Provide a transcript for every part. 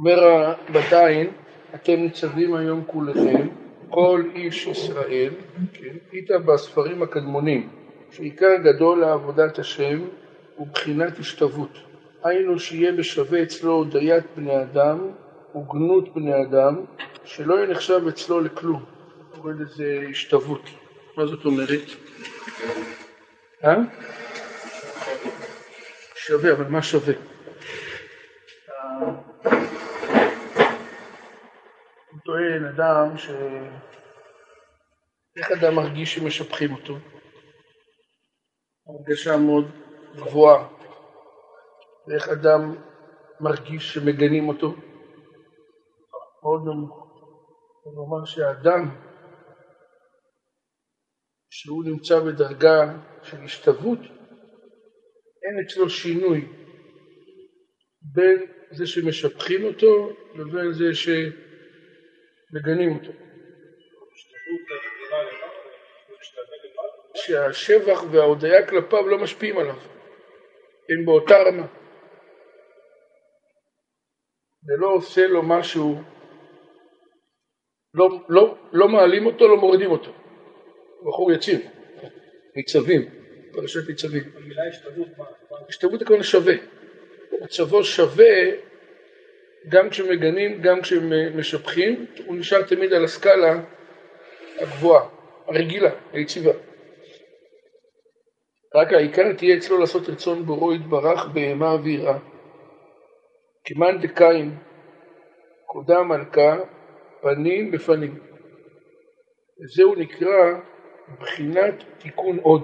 אומר בדיין, אתם ניצבים היום כולכם, כל איש ישראל, כן, איתה בספרים הקדמונים, שעיקר גדול לעבודת השם הוא בחינת השתוות. היינו שיהיה בשווה אצלו הודיית בני אדם וגנות בני אדם, שלא יהיה נחשב אצלו לכלום. קורא לזה השתוות. מה זאת אומרת? אה? שווה, אבל מה שווה? טוען אדם ש... איך אדם מרגיש שמשבחים אותו? הרגשה מאוד גבוהה. ואיך אדם מרגיש שמגנים אותו? מאוד נמוך. אומר שהאדם, שהוא נמצא בדרגה של השתוות, אין אצלו שינוי בין זה שמשבחים אותו לבין זה שמגנים אותו. שהשבח וההודיה כלפיו לא משפיעים עליו, הם באותה רמה. זה לא עושה לו משהו, לא, לא, לא מעלים אותו, לא מורידים אותו. בחור יציב, ניצבים, פרשת ניצבים. המילה השתוות, מה? השתוות הכוונה שווה. מצבו שווה גם כשמגנים, גם כשמשבחים, הוא נשאר תמיד על הסקאלה הגבוהה, הרגילה, היציבה. רק העיקר תהיה אצלו לעשות רצון בורו יתברך בהמה ויראה. כמאן דקאים קודה מלכה פנים בפנים. וזהו נקרא בחינת תיקון עוד.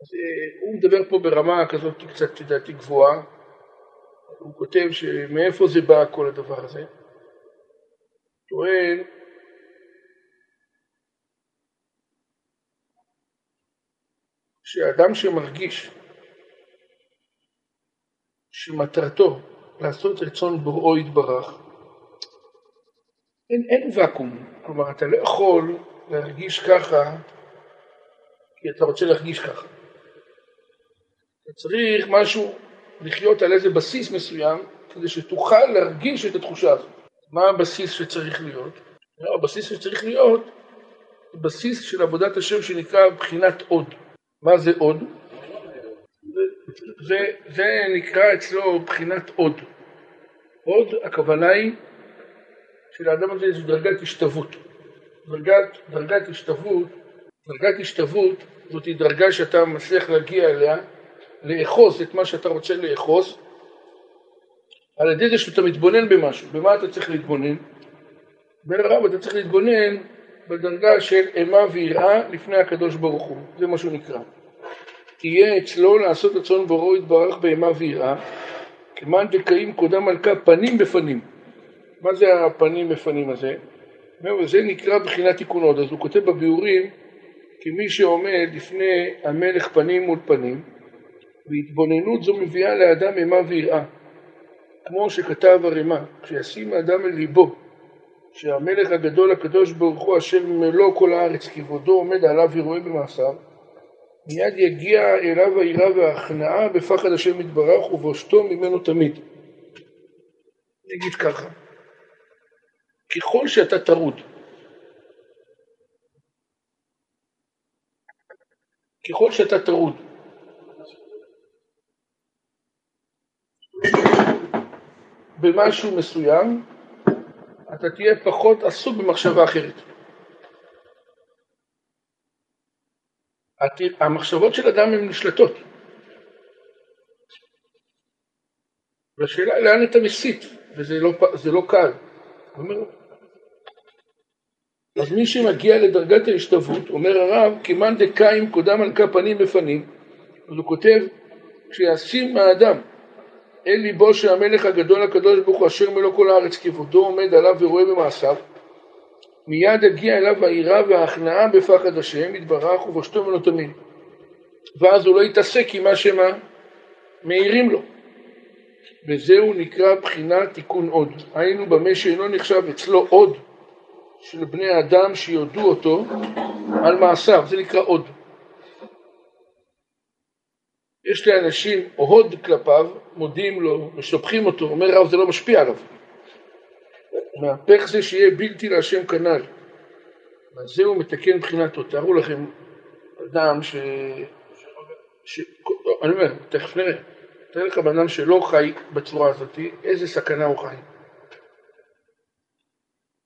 אז אה, הוא מדבר פה ברמה כזאת קצת לדעתי גבוהה, הוא כותב שמאיפה זה בא כל הדבר הזה. טוען שאדם שמרגיש שמטרתו לעשות רצון בוראו יתברך, אין, אין ואקום, כלומר אתה לא יכול להרגיש ככה כי אתה רוצה להרגיש ככה. אתה צריך משהו, לחיות על איזה בסיס מסוים כדי שתוכל להרגיש את התחושה הזאת. מה הבסיס שצריך להיות? הבסיס שצריך להיות זה בסיס של עבודת השם שנקרא בחינת עוד. מה זה עוד? זה, זה נקרא אצלו בחינת עוד. עוד, הכוונה היא שלאדם הזה זו דרגת השתוות. דרגת, דרגת השתוות, דרגת השתוות זאת דרגה שאתה מצליח להגיע אליה, לאחוז את מה שאתה רוצה לאחוז, על ידי זה שאתה מתבונן במשהו. במה אתה צריך להתבונן? בין הרב אתה צריך להתבונן בדרגה של אימה ויראה לפני הקדוש ברוך הוא, זה מה שהוא נקרא. תהיה אצלו לעשות רצון בוראו יתברך באימה ויראה, כמאן דקאים קודם מלכה פנים בפנים. מה זה הפנים בפנים הזה? זה נקרא בחינת תיקון עוד. אז הוא כותב בביאורים, כמי שעומד לפני המלך פנים מול פנים, והתבוננות זו מביאה לאדם אימה ויראה. כמו שכתב הרמ"א, כשישים האדם אל ליבו שהמלך הגדול הקדוש ברוך הוא אשר מלוא כל הארץ כבודו עומד עליו ורואה במעשיו מיד יגיע אליו היראה וההכנעה בפחד השם יתברך ובושתו ממנו תמיד. נגיד ככה, ככל שאתה טרוד, ככל שאתה טרוד, במשהו מסוים, אתה תהיה פחות עסוק במחשבה אחרת. המחשבות של אדם הן נשלטות. והשאלה לאן אתה מסית, וזה לא, לא קל. אומר, אז מי שמגיע לדרגת ההשתוות, אומר הרב, כמאן דקאים קודם מלכה פנים בפנים, אז הוא כותב, כשישים האדם אל ליבו של המלך הגדול הקדוש ברוך הוא אשר מלוא כל הארץ כבודו עומד עליו ורואה במעשיו מיד יגיע אליו היראה וההכנעה בפחד השם יתברך ובושתו ממנו תמיד. ואז הוא לא יתעסק עם מה שמה מעירים לו. וזהו נקרא בחינת תיקון עוד. היינו במה שאינו נחשב אצלו עוד של בני אדם שיודו אותו על מעשיו. זה נקרא עוד יש לאנשים הוד כלפיו, מודים לו, משבחים אותו, אומר רב זה לא משפיע עליו. מהפך זה שיהיה בלתי להשם כנ"ל. אז זה הוא מתקן מבחינתו. תארו לכם אדם ש... ש... אני אומר, תכף נראה. תאר לך בן אדם שלא חי בצורה הזאת, איזה סכנה הוא חי.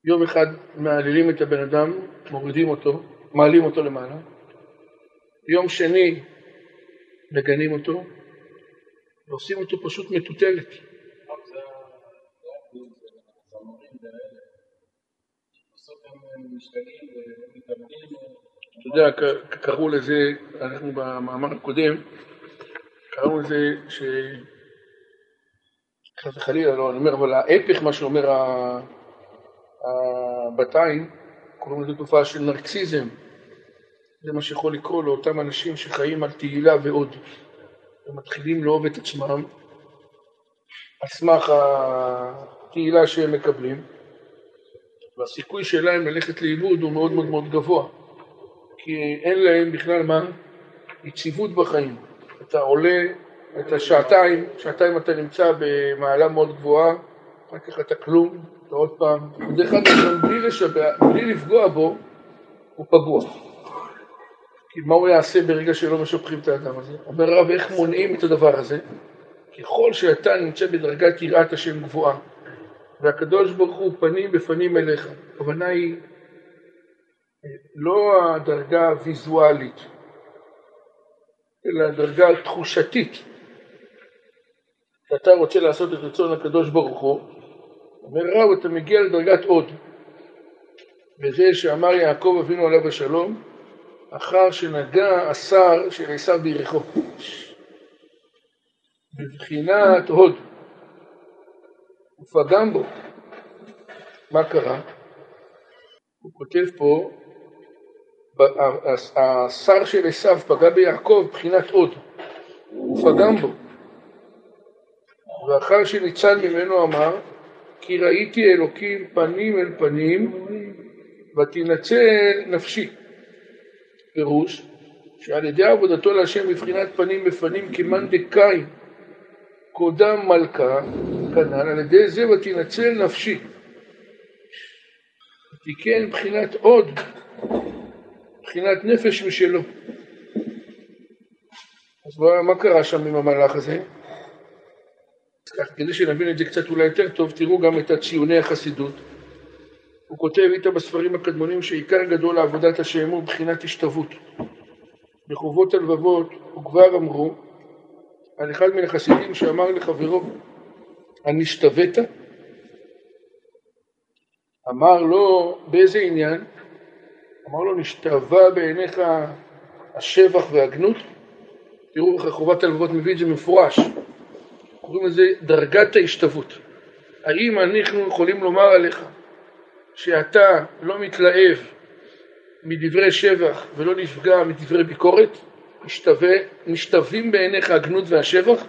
יום אחד מעלילים את הבן אדם, מורידים אותו, מעלים אותו למעלה. יום שני מגנים אותו, ועושים אותו פשוט מטוטלת. אתה יודע, קראו לזה, אנחנו במאמר הקודם, קראנו לזה ש... חס וחלילה, לא, אני אומר, אבל ההפך מה שאומר הבתיים, קוראים לזה תופעה של נרקסיזם. זה מה שיכול לקרות לאותם אנשים שחיים על תהילה ועוד. הם מתחילים לאהוב את עצמם על סמך התהילה שהם מקבלים, והסיכוי שלהם ללכת לאיבוד הוא מאוד מאוד מאוד גבוה, כי אין להם בכלל מה? יציבות בחיים. אתה עולה את השעתיים, שעתיים אתה נמצא במעלה מאוד גבוהה, אחר כך אתה כלום, אתה עוד פעם, דרך אגב, בלי, בלי לפגוע בו, הוא פגוע. כי מה הוא יעשה ברגע שלא משבחים את האדם הזה? אומר רב, איך מונעים את הדבר הזה? ככל שאתה נמצא בדרגת יראת השם גבוהה, והקדוש ברוך הוא פנים בפנים אליך, הכוונה היא לא הדרגה הוויזואלית, אלא הדרגה התחושתית. שאתה רוצה לעשות את רצון הקדוש ברוך הוא, אומר רב, אתה מגיע לדרגת עוד. וזה שאמר יעקב אבינו עליו השלום, אחר שנגע השר של עשיו ביריחו. בבחינת הוד. הוא פגם בו. מה קרה? הוא כותב פה, השר של עשיו פגע ביעקב בבחינת הוד. הוא פגם בו. ואחר שניצל ממנו אמר, כי ראיתי אלוקים פנים אל פנים, ותנצל נפשי. פירוש שעל ידי עבודתו להשם בבחינת פנים בפנים כמאן דקאי קודם מלכה, כנ"ל, על ידי זה ותנצל נפשי. תיקן בחינת עוד, בחינת נפש משלו. אז מה קרה שם עם המהלך הזה? כך, כדי שנבין את זה קצת אולי יותר טוב, תראו גם את הציוני החסידות. הוא כותב איתה בספרים הקדמונים שעיקר גדול לעבודת השם הוא בחינת השתוות. בחובות הלבבות וכבר אמרו על אחד מן החסידים שאמר לחברו הנשתווית? אמר לו באיזה עניין? אמר לו נשתווה בעיניך השבח והגנות? תראו איך חובת הלבבות מביא את זה מפורש קוראים לזה דרגת ההשתוות האם אנחנו יכולים לומר עליך שאתה לא מתלהב מדברי שבח ולא נפגע מדברי ביקורת, משתווה, משתווים בעיניך הגנות והשבח?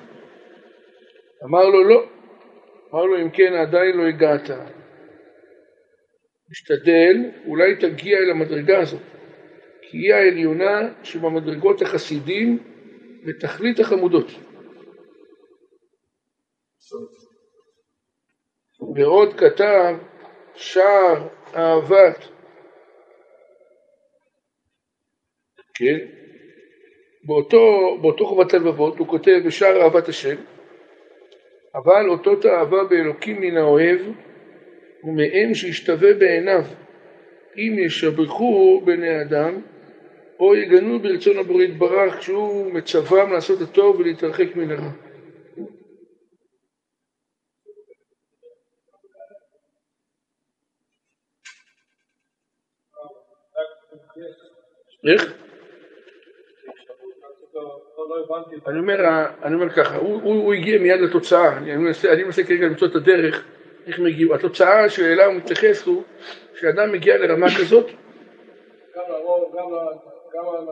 אמר לו לא. אמר לו אם כן עדיין לא הגעת. משתדל, אולי תגיע אל המדרגה הזאת, כי היא העליונה שבמדרגות החסידים ותכלית החמודות. ועוד כתב שער אהבת, כן? באותו, באותו חובת הלבבות הוא כותב בשער אהבת השם, אבל אותות אהבה באלוקים מן האוהב ומאם שישתווה בעיניו, אם ישבחו בני אדם או יגנו ברצון הבורא יתברך כשהוא מצוום לעשות הטוב ולהתרחק מן הרע. איך? אני אומר, אני אומר ככה, הוא, הוא, הוא הגיע מיד לתוצאה, אני מנסה, אני מנסה כרגע למצוא את הדרך, איך הם הגיעו. התוצאה שאליה הוא מתייחס הוא שאדם מגיע לרמה כזאת,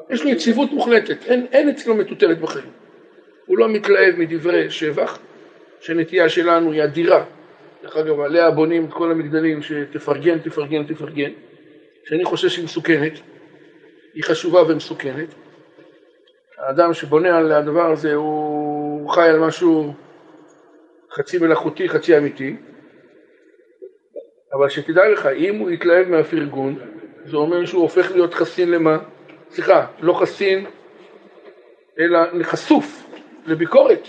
יש לו יציבות מוחלטת, אין, אין אצלו מטוטלת בחיים. הוא לא מתלהב מדברי שבח, שהנטייה שלנו היא אדירה. דרך אגב, עליה בונים את כל המגדלים שתפרגן, תפרגן, תפרגן, שאני חושב שהיא מסוכנת. היא חשובה ומסוכנת, האדם שבונה על הדבר הזה הוא חי על משהו חצי מלאכותי, חצי אמיתי, אבל שתדע לך, אם הוא יתלהב מהפרגון, זה אומר שהוא הופך להיות חסין למה? סליחה, לא חסין, אלא חשוף לביקורת.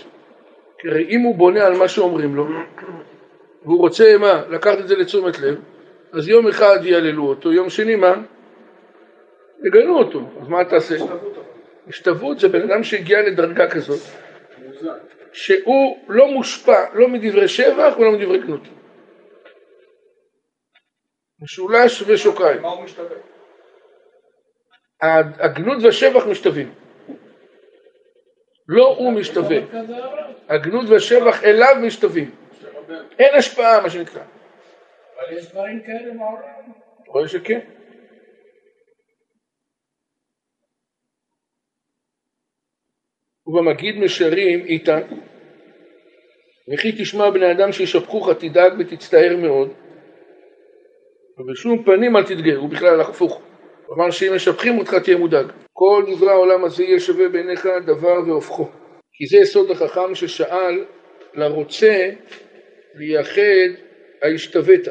כי אם הוא בונה על מה שאומרים לו, והוא רוצה מה? לקחת את זה לתשומת לב, אז יום אחד יעללו אותו, יום שני מה? יגנו אותו, אז מה תעשה? השתוות זה בן אדם שהגיע לדרגה כזאת, שהוא לא מושפע לא מדברי שבח ולא מדברי גנות. משולש ושוקיים. מה הוא משתווה? הגנות והשבח משתווים. לא הוא משתווה. הגנות והשבח אליו משתווים. אין השפעה, מה שנקרא. אבל יש דברים כאלה בעולם. רואה שכן. ובמגיד משרים איתה, וכי תשמע בני אדם שישבחוך תדאג ותצטער מאוד, ובשום פנים אל תתגר, הוא בכלל הפוך. הוא אמר שאם משבחים אותך תהיה מודאג. כל דברי העולם הזה יהיה שווה בעיניך דבר והופכו. כי זה יסוד החכם ששאל לרוצה לייחד ההשתווית.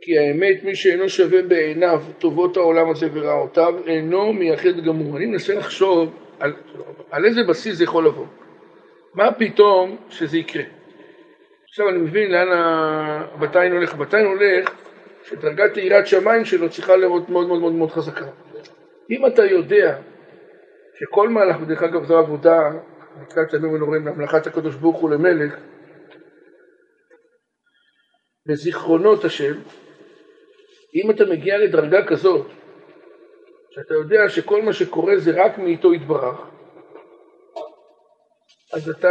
כי האמת מי שאינו שווה בעיניו טובות העולם הזה ורעותיו אינו מייחד גמור. אני מנסה לחשוב על, על איזה בסיס זה יכול לבוא. מה פתאום שזה יקרה? עכשיו אני מבין לאן הבתיים הולך. הבתיים הולך שדרגת יראת שמיים שלו צריכה להיות מאוד מאוד מאוד מאוד חזקה. אם אתה יודע שכל מהלך, ודרך אגב זו עבודה, לקראת ימים ונוראים להמלכת הקדוש ברוך הוא למלך, בזיכרונות השם, אם אתה מגיע לדרגה כזאת, שאתה יודע שכל מה שקורה זה רק מאיתו יתברך, אז אתה,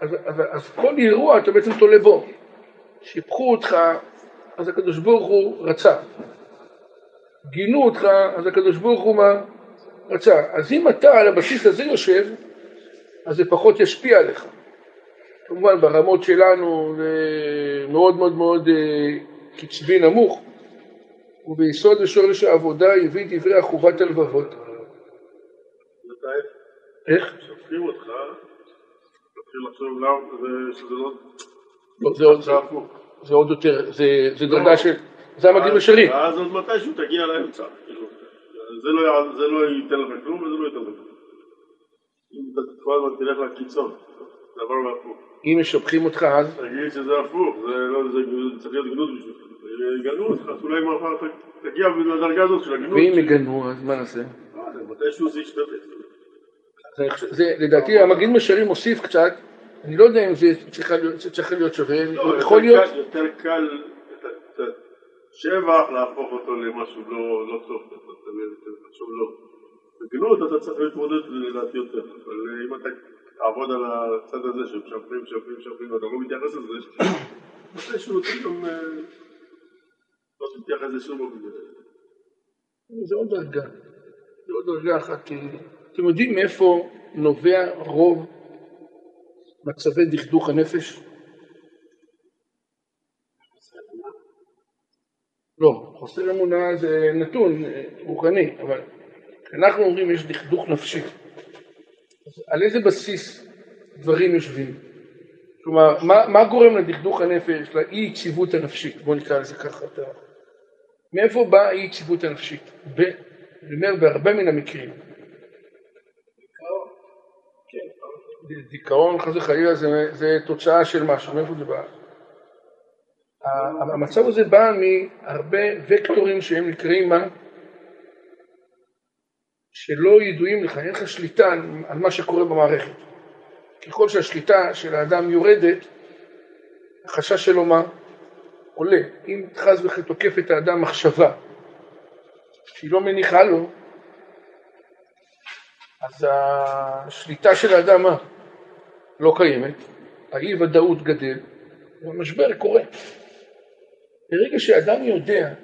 אז, אז, אז כל אירוע אתה בעצם תולה בו. שיבחו אותך, אז הקדוש ברוך הוא רצה. גינו אותך, אז הקדוש ברוך הוא מה? רצה. אז אם אתה על הבסיס הזה יושב, אז זה פחות ישפיע עליך. כמובן ברמות שלנו זה מאוד מאוד מאוד אה, קצבי נמוך, וביסוד ושורש העבודה הביא דברי החובת הלבבות. איך? שופכים אותך, תתחיל לחשוב למה, שזה לא... לא, זה עוד, זה עוד יותר, זה, זה דרגה של, זה המקדים השני. אז עוד מתישהו תגיע לאמצע. כאילו, זה לא, זה לא ייתן לך כלום וזה לא ייתן לך כלום. אם אתה כל הזמן תלך לקיצון, דבר והפוך. אם משבחים אותך אז, תגיד שזה הפוך, זה לא, זה צריך להיות גנות בשבילך. יגנו אותך, אז אולי מחר תגיע לדרגה הזאת של הגנות. ואם יגנו, אז מה נעשה? מתישהו זה זה, לדעתי המגיד משרים מוסיף קצת, אני לא יודע אם זה צריך להיות, שווה, לא, יכול להיות, יותר קל את השבח להפוך אותו למשהו לא לא טוב, אתה תחשוב לא. בגנות אתה צריך להתמודד לדעתי יותר, אבל אם אתה תעבוד על הצד הזה שמשפרים, משפרים, משפרים, ואתה לא מתייחס לזה, מתישהו אתה גם אה, לא תתייחס לשום דבר. זה עוד דרגה, זה עוד דרגה אחת, כי אתם יודעים מאיפה נובע רוב מצבי דכדוך הנפש? לא, חוסר אמונה זה נתון אה, רוחני, אבל כשאנחנו אומרים יש דכדוך נפשי, אז על איזה בסיס דברים יושבים? כלומר, מה, מה גורם לדכדוך הנפש, לאי יציבות הנפשית? בואו נקרא לזה ככה. מאיפה באה האי יציבות הנפשית? אני אומר בהרבה מן המקרים. כן, דיכאון חס וחלילה זה, זה תוצאה של משהו, מאיפה זה בא? ה- המצב הזה בא מהרבה וקטורים שהם נקראים מה? שלא ידועים לך, אין לך שליטה על מה שקורה במערכת. ככל שהשליטה של האדם יורדת, החשש שלו מה? עולה. אם חס וחלילה תוקף את האדם מחשבה שהיא לא מניחה לו, אז השליטה של האדם מה? לא קיימת, האי ודאות גדל, והמשבר קורה. ברגע שאדם יודע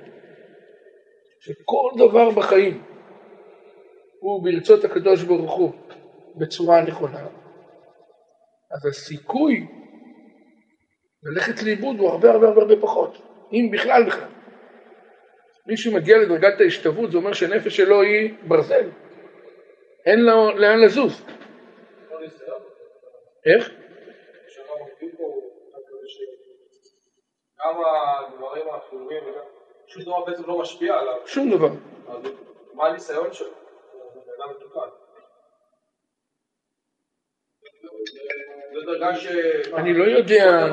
שכל דבר בחיים הוא ברצות הקדוש ברוך הוא בצורה נכונה, אז הסיכוי ללכת לאיבוד הוא הרבה הרבה הרבה הרבה פחות, אם בכלל בכלל. מי שמגיע לדרגת ההשתוות זה אומר שהנפש שלו היא ברזל. אין לו לאן לזוז. איך? גם הדברים החיובים, שום דבר בעצם לא משפיע עליו. שום דבר. מה הניסיון שלו? אני לא יודע,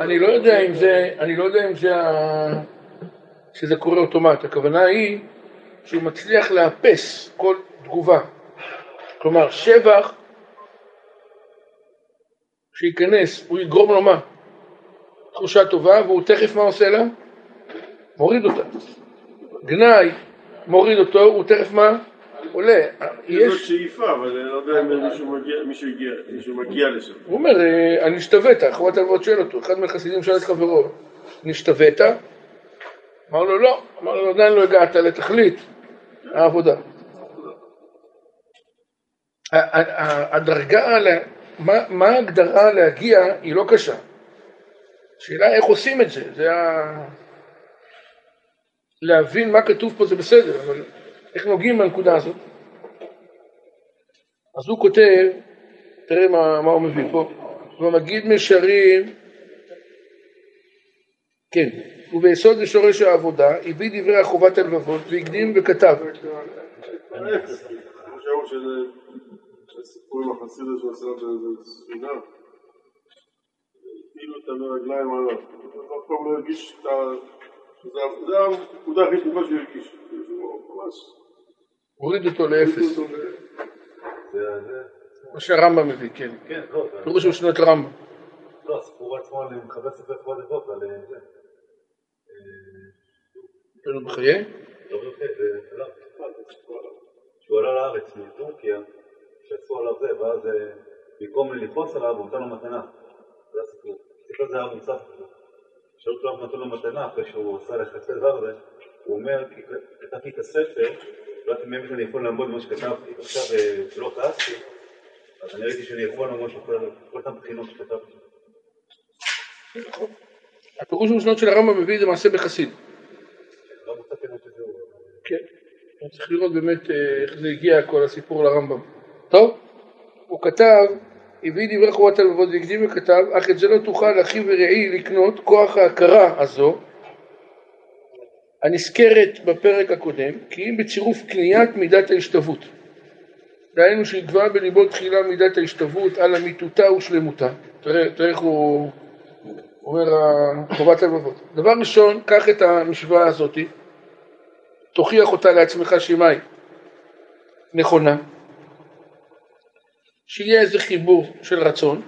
אני לא יודע אם זה, אני לא יודע אם זה, שזה קורה אוטומט. הכוונה היא שהוא מצליח לאפס כל תגובה. כלומר, שבח שייכנס, הוא יגרום לו מה? תחושה טובה, והוא תכף מה עושה לה? מוריד אותה. גנאי, מוריד אותו, הוא תכף מה? עולה. זאת יש, שאיפה, אבל אני לא יודע אם מישהו מגיע- לשם. הוא אומר, אה, אני השתווית, חובת הלוואות שואל אותו, אחד מהחסידים שואל את חברו, נשתווית? אמר לו לא, אמר לו עדיין לא הגעת לתכלית העבודה. הדרגה, מה ההגדרה להגיע היא לא קשה. השאלה איך עושים את זה, זה ה... להבין מה כתוב פה זה בסדר, אבל איך נוגעים בנקודה הזאת? אז הוא כותב, תראה מה, מה הוא מביא פה, במגיד משרים, כן, וביסוד ושורש העבודה, הביא דברי החובת הלבבות והקדים וכתב. שהסיפור עם החסיד הזה שעשה באיזה ספינה, הפעילו אותה ברגליים עליו, אף פעם לא הרגיש את. זה הנקודה הכי טובה שהוא הרגיש, ממש... הוריד אותו לאפס, מה שהרמב"ם מביא, כן. כן, לא, פירוש הוא שנות רמב"ם. לא, הסיפור עצמו, אני מחבר ספר כבוד לבוק על אה, זה. כאילו בחיי? לא בוכה, זה עליו. שהוא עלה לארץ מטורקיה, שעשו עליו זה, ואז אה, במקום לכעוס עליו, הוא נתן לו מתנה. זה הסיפור. הסיפור זה היה מוצף. שאלו אותו למה נתנו לו מתנה, אחרי שהוא עשה לחצי הדבר הזה, הוא אומר, כתבתי את הספר, לא יודעת אם באמת אני יכול לעמוד במה שכתבתי, עכשיו אה, לא כעסתי, אז אני ראיתי שאני יכול לעמוד בכל כל אותן בחינות שכתבתי. הפירוש הוא שנות של הרמב"ם מביא את זה מעשה בחסיד. לא כן. כן. צריך לראות באמת אה, איך זה הגיע כל הסיפור לרמב"ם. טוב? הוא כתב, הביא דברי חובת הלבבות והקדים וכתב, אך את זה לא תוכל אחי ורעי לקנות כוח ההכרה הזו, הנזכרת בפרק הקודם, כי אם בצירוף קניית מידת ההשתוות. דהיינו שיגבה בליבו תחילה מידת ההשתוות על אמיתותה ושלמותה. תראה, תראה איך הוא אומר חובת הלבבות. דבר ראשון, קח את המשוואה הזאתי, תוכיח אותה לעצמך שהיא נכונה, שיהיה איזה חיבור של רצון,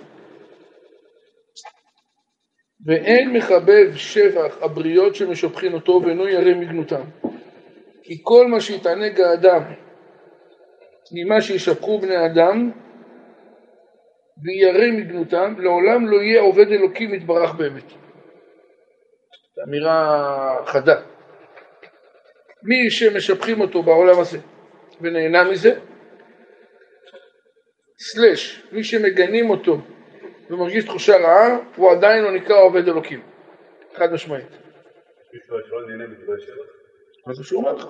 ואין מחבב שבח הבריות שמשבחין אותו ואינו ירא מגנותם. כי כל מה שיתענג האדם ממה שישבחו בני אדם וירא מגנותם, לעולם לא יהיה עובד אלוקים יתברך באמת. אמירה חדה. מי שמשבחים אותו בעולם הזה ונהנה מזה, סלש, מי שמגנים אותו ומרגיש תחושה רעה, הוא עדיין לא נקרא עובד אלוקים. חד משמעית. מה זה שהוא אומר לך?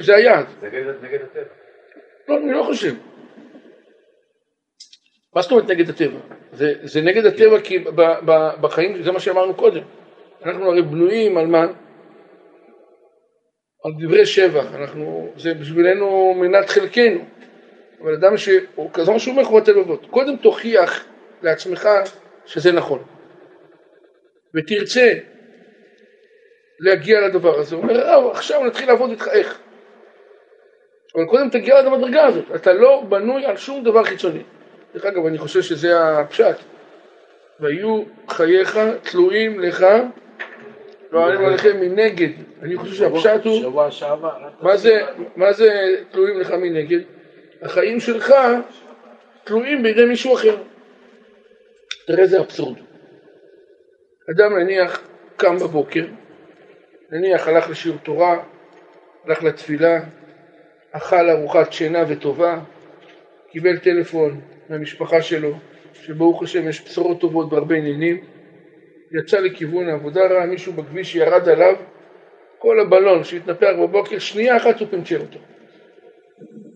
זה היעד. נגד הטבע. לא, אני לא חושב. מה זאת אומרת נגד הטבע? זה, זה נגד הטבע כי ב, ב, בחיים, זה מה שאמרנו קודם. אנחנו הרי בנויים על מה? על דברי שבח. אנחנו, זה בשבילנו מנת חלקנו. אבל אדם שהוא, כזה מה שהוא אומר חובת הלבבות. קודם תוכיח לעצמך שזה נכון. ותרצה להגיע לדבר הזה. הוא אומר, אה, עכשיו נתחיל לעבוד איתך איך. אבל קודם תגיע עד המדרגה הזאת, אתה לא בנוי על שום דבר חיצוני. דרך אגב, אני חושב שזה הפשט. והיו חייך תלויים לך, לא עלינו עליכם מנגד. אני חושב שהפשט הוא, שבוע שעבר. מה זה תלויים לך מנגד? החיים שלך תלויים בידי מישהו אחר. תראה איזה אבסורד. אדם נניח קם בבוקר, נניח הלך לשיעור תורה, הלך לתפילה, אכל ארוחת שינה וטובה, קיבל טלפון מהמשפחה שלו, שברוך השם יש בשורות טובות בהרבה עניינים, יצא לכיוון העבודה, ראה מישהו בכביש שירד עליו, כל הבלון שהתנפח בבוקר, שנייה אחת הוא פנצ'ר אותו.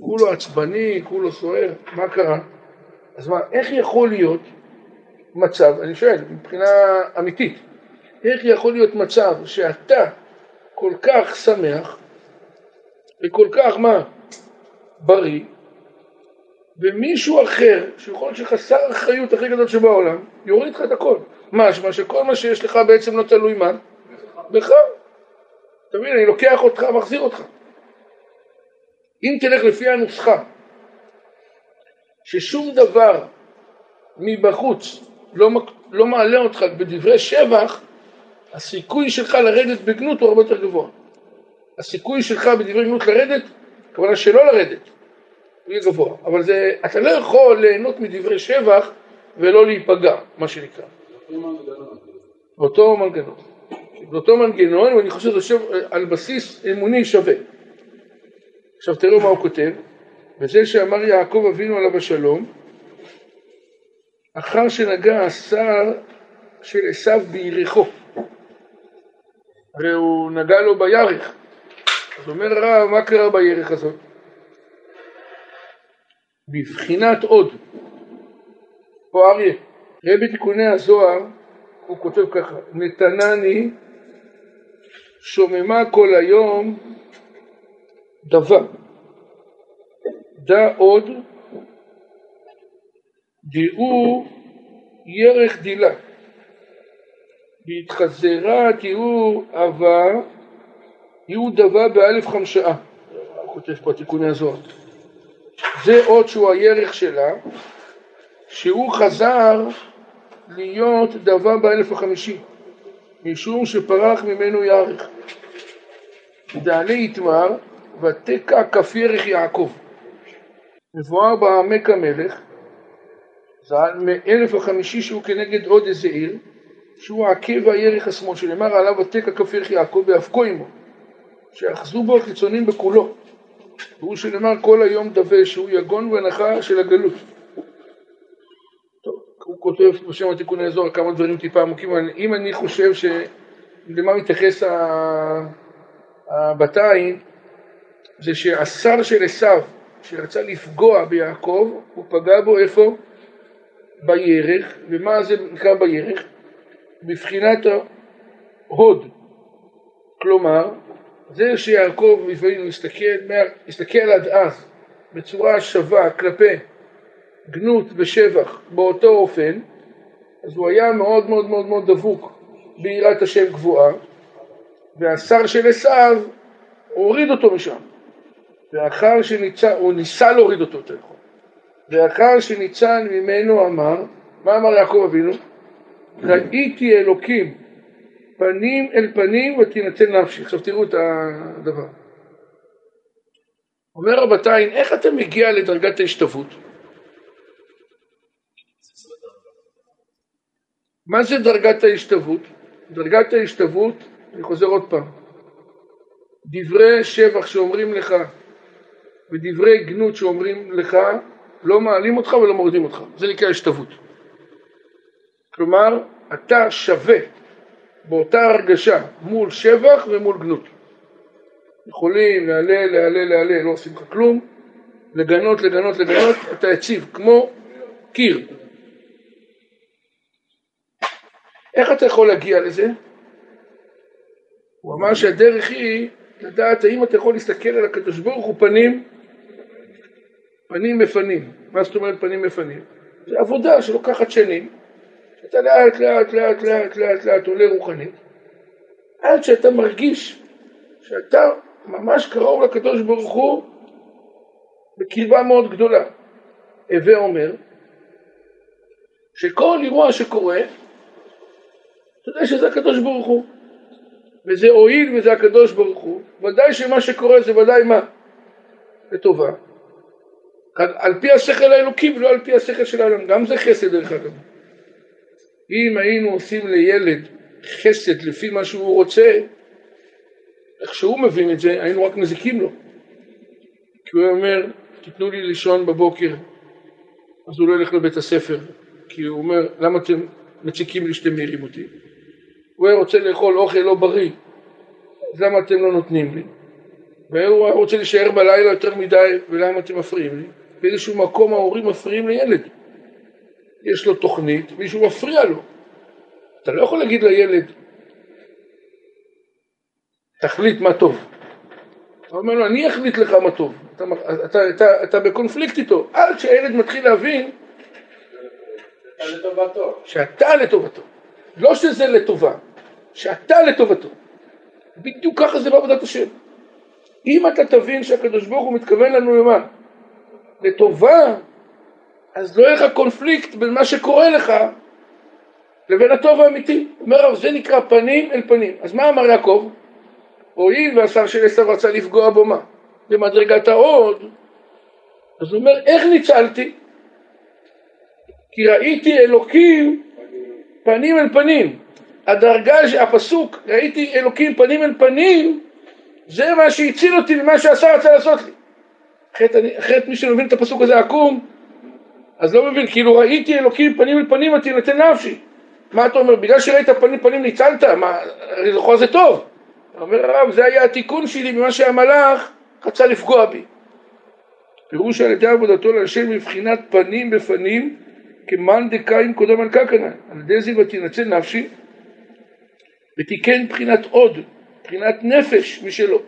כולו עצבני, כולו סוער, מה קרה? אז מה, איך יכול להיות מצב, אני שואל, מבחינה אמיתית, איך יכול להיות מצב שאתה כל כך שמח וכל כך מה? בריא ומישהו אחר, שיכול להיות שחסר אחריות הכי גדול שבעולם, יוריד לך את הכל. משמע שכל מה שיש לך בעצם לא תלוי מה? בך. אתה מבין, אני לוקח אותך, מחזיר אותך. אם תלך לפי הנוסחה, ששום דבר מבחוץ לא, לא מעלה אותך בדברי שבח, הסיכוי שלך לרדת בגנות הוא הרבה יותר גבוה. הסיכוי שלך בדברי גנות לרדת, הכוונה שלא לרדת, הוא יהיה גבוה. אבל זה, אתה לא יכול ליהנות מדברי שבח ולא להיפגע, מה שנקרא. אותו מנגנון. באותו מנגנון, ואני חושב שזה על בסיס אמוני שווה. עכשיו תראו מה הוא כותב, וזה שאמר יעקב אבינו עליו השלום, אחר שנגע השר של עשיו ביריחו, הרי הוא נגע לו בירך, אז אומר הרב, מה קרה בירך הזאת? בבחינת עוד, פה אריה, ראה בתיקוני הזוהר, הוא כותב ככה, נתנני שוממה כל היום דבר, דע עוד דעו ירך דילה, בהתחזרה תראו אבה, יהיו דבה באלף חמשעה, הוא כותב פה תיקוני הזוהר. זה עוד שהוא הירך שלה, שהוא חזר להיות דבה באלף החמישי, משום שפרח ממנו ירך. דעלי יתמר ותקע כף ירך יעקב. מבואר בעמק המלך ז"ל מאלף החמישי שהוא כנגד עוד איזה עיר שהוא העקב והירך השמאל שנאמר עליו ותקע כף ירך יעקב ואבקו עמו שאחזו בו החיצונים בכולו והוא שנאמר כל היום דווה שהוא יגון והנחה של הגלות טוב, הוא כותב בשם התיקון האזור כמה דברים טיפה עמוקים אם אני חושב ש... למה מתייחס הבתיים זה שהשר של עשיו שרצה לפגוע ביעקב הוא פגע בו איפה? בירך, ומה זה נקרא בירך? מבחינת ההוד, כלומר זה שיעקב לפעמים מסתכל, מסתכל עד אז בצורה שווה כלפי גנות ושבח באותו אופן, אז הוא היה מאוד מאוד מאוד מאוד דבוק ביראת השם גבוהה, והשר של עשיו הוריד אותו משם, ואחר שניצל, הוא ניסה להוריד אותו יותר נכון, ואחר שניצל ממנו אמר, מה אמר יעקב אבינו? ראיתי אלוקים פנים אל פנים ותינצל נפשי. עכשיו תראו את הדבר. אומר רבתיים, איך אתה מגיע לדרגת ההשתוות? מה זה דרגת ההשתוות? דרגת ההשתוות, אני חוזר עוד פעם, דברי שבח שאומרים לך ודברי גנות שאומרים לך לא מעלים אותך ולא מורידים אותך, זה נקרא השתוות. כלומר, אתה שווה באותה הרגשה מול שבח ומול גנות. יכולים להלל, להלל, להלל, לא עושים לך כלום, לגנות, לגנות, לגנות, אתה יציב, כמו קיר. איך אתה יכול להגיע לזה? הוא אמר שהדרך היא לדעת האם אתה יכול להסתכל על הקדוש ברוך הוא פנים פנים מפנים. מה זאת אומרת פנים מפנים? זה עבודה שלוקחת שנים, אתה לאט לאט לאט לאט לאט לאט עולה רוחנית, עד שאתה מרגיש שאתה ממש קרוב לקדוש ברוך הוא בקרבה מאוד גדולה. הווה אומר שכל אירוע שקורה, אתה יודע שזה הקדוש ברוך הוא. וזה הועיל וזה הקדוש ברוך הוא, ודאי שמה שקורה זה ודאי מה? לטובה. על פי השכל האלוקי ולא על פי השכל של העולם, גם זה חסד דרך אגב. אם היינו עושים לילד חסד לפי מה שהוא רוצה, איך שהוא מבין את זה, היינו רק מזיקים לו. כי הוא אומר, תיתנו לי לישון בבוקר, אז הוא לא ילך לבית הספר, כי הוא אומר, למה אתם מציקים לי שאתם מעירים אותי? הוא היה רוצה לאכול אוכל לא בריא, אז למה אתם לא נותנים לי? והוא רוצה להישאר בלילה יותר מדי, ולמה אתם מפריעים לי? באיזשהו מקום ההורים מפריעים לילד. יש לו תוכנית, מישהו מפריע לו. אתה לא יכול להגיד לילד, תחליט מה טוב. הוא אומר לו, אני אחליט לך מה טוב. אתה, אתה, אתה, אתה בקונפליקט איתו. עד שהילד מתחיל להבין אתה לטובתו. שאתה לטובתו. לא שזה לטובה, שאתה לטובתו. בדיוק ככה זה בעבודת השם. אם אתה תבין שהקדוש ברוך הוא מתכוון לנו למה? לטובה, אז לא יהיה לך קונפליקט בין מה שקורה לך לבין הטוב האמיתי. אומר זה נקרא פנים אל פנים. אז מה אמר יעקב? הואיל והשר של עשר רצה לפגוע בו מה? במדרגת ההוד. אז הוא אומר, איך ניצלתי? כי ראיתי אלוקים פנים אל פנים. הדרגה, הפסוק, ראיתי אלוקים פנים אל פנים, זה מה שהציל אותי ממה שהשר רצה לעשות לי. אחרת, אחרת מי שמבין את הפסוק הזה עקום, אז לא מבין, כאילו ראיתי אלוקים פנים אל פנים אותי נותן נפשי. מה אתה אומר, בגלל שראית פנים פנים ניצלת, מה, לכאורה זה טוב. אומר הרב, זה היה התיקון שלי ממה שהמלאך רצה לפגוע בי. פירוש על ידי עבודתו להשם מבחינת פנים בפנים כמאן דקאין קודם על קקנה. על ידי זה ותנצל נפשי ותיקן בחינת עוד, בחינת נפש משלו.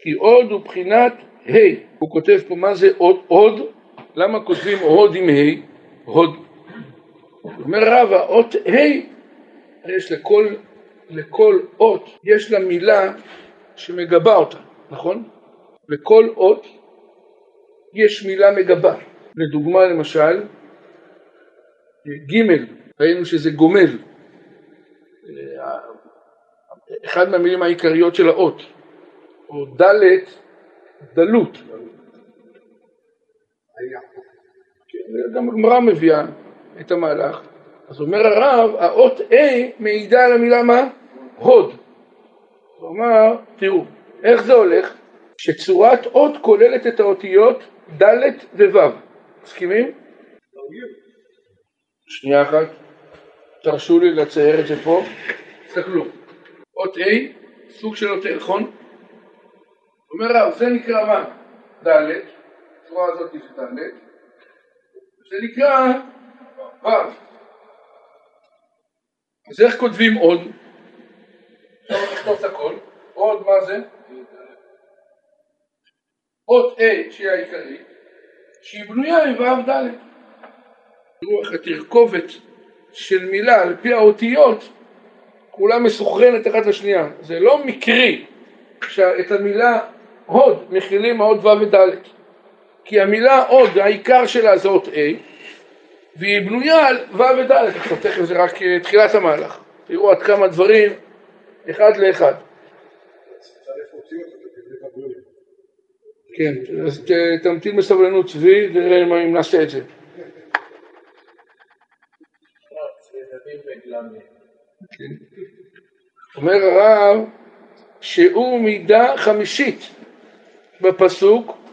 כי עוד הוא בחינת ה'. הוא כותב פה מה זה עוד, עוד, למה כותבים הוד עם ה', הוד. אומר רב, האות ה', יש לכל לכל אות יש לה מילה שמגבה אותה, נכון? לכל אות יש מילה מגבה. לדוגמה למשל, ג' ראינו שזה גומל, אחד מהמילים העיקריות של האות, או ד' דלות. גם הגמרא מביאה את המהלך. אז אומר הרב, האות A מעידה על המילה מה? הוד. אמר, תראו, איך זה הולך? שצורת אות כוללת את האותיות ד' וו'. מסכימים? שנייה אחת, תרשו לי לצייר את זה פה. תסתכלו, אות A, סוג של אות A, נכון? אומר רב, זה נקרא מה? ד', הצורה הזאת זה ד', זה נקרא ו'. אז איך כותבים עוד? אפשר לכתוב את הכל. עוד מה זה? עוד A שהיא העיקרית, שהיא בנויה מו' ד'. איך התרכובת של מילה על פי האותיות כולה מסוכרנת אחת לשנייה. זה לא מקרי שאת המילה הוד מכילים האות ו' וד'. כי המילה עוד, העיקר שלה זה אות A, והיא בנויה על ו' וד', עכשיו תכף זה רק אה, תחילת המהלך, תראו עד כמה דברים אחד לאחד. כן, אז תמתין בסבלנות צבי, ונראה אם נעשה את זה. כן. אומר הרב שהוא מידה חמישית בפסוק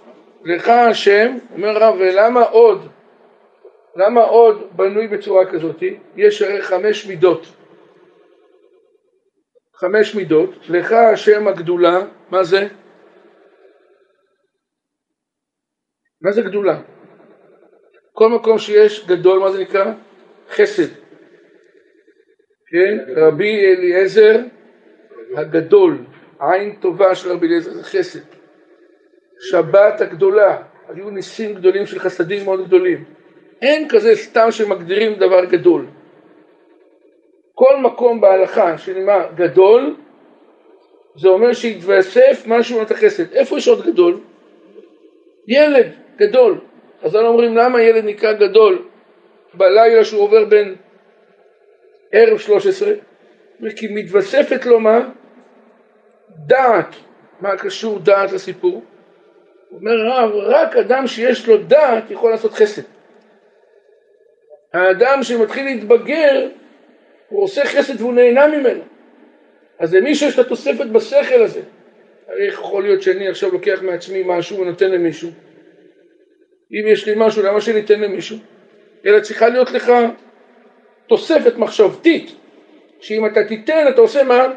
לך השם, אומר הרב ולמה עוד למה עוד בנוי בצורה כזאת? יש הרי חמש מידות. חמש מידות, לך השם הגדולה, מה זה? מה זה גדולה? כל מקום שיש גדול, מה זה נקרא? חסד. כן? רבי אליעזר הגדול, עין טובה של רבי אליעזר זה חסד. שבת הגדולה, היו ניסים גדולים של חסדים מאוד גדולים. אין כזה סתם שמגדירים דבר גדול. כל מקום בהלכה שנאמר גדול, זה אומר שהתווסף משהו את החסד. איפה יש עוד גדול? ילד גדול. אז אנחנו אומרים למה ילד נקרא גדול בלילה שהוא עובר בין ערב 13? כי מתווספת לו מה? דעת. מה קשור דעת לסיפור? אומר הרב, רק אדם שיש לו דעת יכול לעשות חסד. האדם שמתחיל להתבגר, הוא עושה חסד והוא נהנה ממנו. אז למי שיש את התוספת בשכל הזה, הרי יכול להיות שאני עכשיו לוקח מעצמי משהו ונותן למישהו? אם יש לי משהו, למה שאני אתן למישהו? אלא צריכה להיות לך תוספת מחשבתית, שאם אתה תיתן, אתה עושה מה?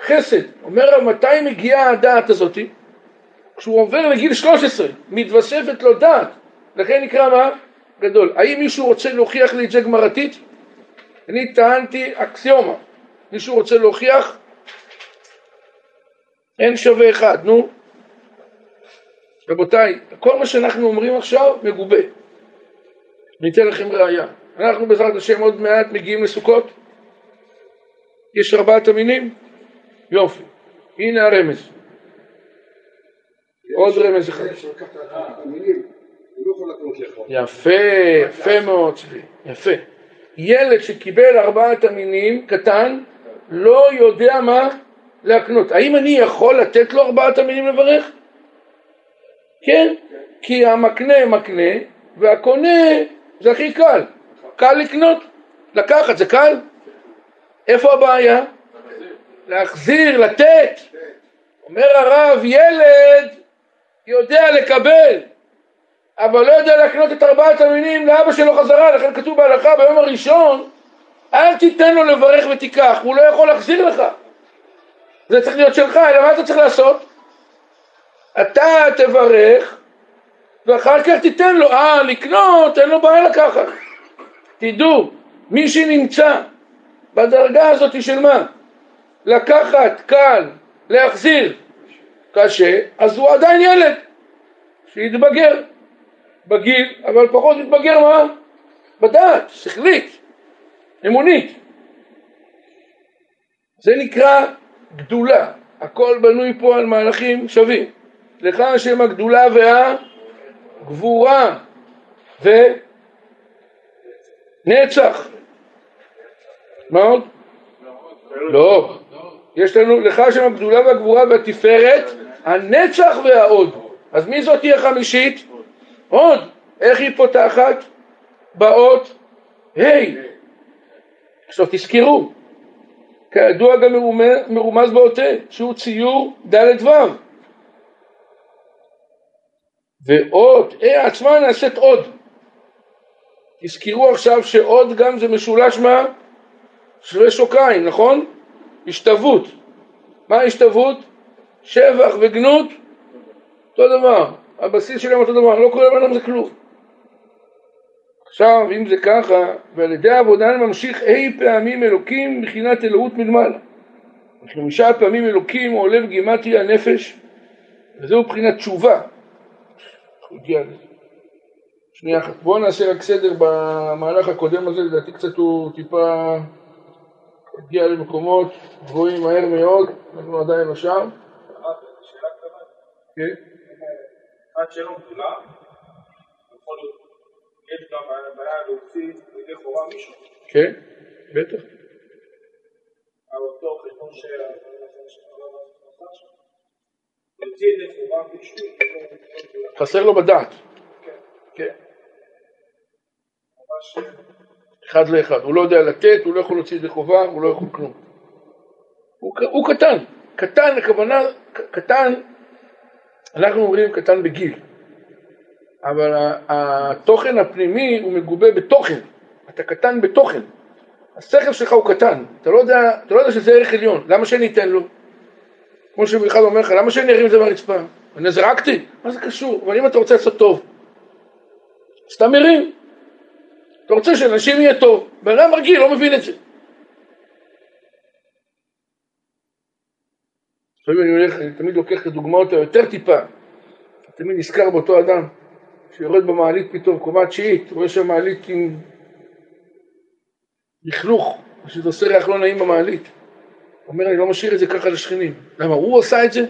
חסד. אומר מתי מגיעה הדעת הזאתי? כשהוא עובר לגיל 13 מתווספת לו דעת, לכן נקרא מה? גדול. האם מישהו רוצה להוכיח לי את זה גמרתית? אני טענתי אקסיומה. מישהו רוצה להוכיח? אין שווה אחד, נו. רבותיי, כל מה שאנחנו אומרים עכשיו מגובה. אני אתן לכם ראייה. אנחנו בעזרת השם עוד מעט מגיעים לסוכות. יש ארבעת המינים? יופי. הנה הרמז. עוד רמז אחד. יפה, יפה מאוד צבי, יפה. ילד שקיבל ארבעת המינים, קטן, לא יודע מה להקנות. האם אני יכול לתת לו ארבעת המינים לברך? כן, כי המקנה מקנה והקונה זה הכי קל. קל לקנות, לקחת, זה קל. איפה הבעיה? להחזיר, לתת. אומר הרב, ילד יודע לקבל, אבל לא יודע להקנות את ארבעת המינים לאבא שלו חזרה, לכן כתוב בהלכה ביום הראשון, אל תיתן לו לברך ותיקח, הוא לא יכול להחזיר לך. זה צריך להיות שלך, אלא מה אתה צריך לעשות? אתה תברך, ואחר כך תיתן לו, אה, לקנות, אין לו בעיה לקחת. תדעו, מי שנמצא בדרגה הזאת של מה? לקחת קל, להחזיר קשה, אז הוא עדיין ילד, שיתבגר בגיל, אבל פחות יתבגר מה? בדעת, שכלית, אמונית. זה נקרא גדולה, הכל בנוי פה על מהלכים שווים. לך השם הגדולה והגבורה ונצח. מה עוד? לא. יש לנו לך השם הגדולה והגבורה והתפארת, הנצח וההוד. אז מי זאת תהיה חמישית? הוד. איך היא פותחת? באות ה'. עכשיו תזכרו, כידוע גם מרומז באות ה', שהוא ציור ד' ו'. ועוד ה' עצמה נעשית עוד. תזכרו עכשיו שעוד גם זה משולש מה? שווה שוקיים, נכון? השתוות. מה ההשתוות? שבח וגנות, אותו דבר. הבסיס שלהם אותו דבר, לא קורה בנם זה כלום. עכשיו, אם זה ככה, ועל ידי העבודה ממשיך אי פעמים אלוקים מבחינת אלוהות מלמעלה. חמישה פעמים אלוקים עולה בגימטרי הנפש, וזהו מבחינת תשובה. שנייה אחת. בואו נעשה רק סדר במהלך הקודם הזה, לדעתי קצת הוא טיפה הגיע למקומות גבוהים מהר מאוד, אנחנו עדיין לא שם. כן. עד שאין לו גדולה, יכול להיות, יש גם בעיה להוציא לידי חובה מישהו. כן, בטח. על אותו חשבון מישהו, חסר לו בדעת. כן. כן. אחד לאחד. הוא לא יודע לתת, הוא לא יכול להוציא ידי חובה, הוא לא יכול כלום. הוא, הוא קטן. קטן, הכוונה, קטן, אנחנו אומרים קטן בגיל. אבל התוכן הפנימי הוא מגובה בתוכן. אתה קטן בתוכן. השכל שלך הוא קטן. אתה לא יודע, אתה לא יודע שזה ערך עליון. למה שאני אתן לו? כמו שבכלל אומר לך, למה שאני ארים את זה מהרצפה? אני זרקתי? מה זה קשור? אבל אם אתה רוצה לעשות טוב, אז אתה מרים. אתה רוצה שלאנשים יהיה טוב. בן אדם רגיל לא מבין את זה. לפעמים אני הולך, אני תמיד לוקח את הדוגמאות היותר טיפה. תמיד נזכר באותו אדם שיורד במעלית פתאום, קומה תשיעית, רואה שם מעלית עם לכלוך, שזה עושה ריח לא נעים במעלית. אומר, אני לא משאיר את זה ככה לשכנים. למה? הוא עושה את זה?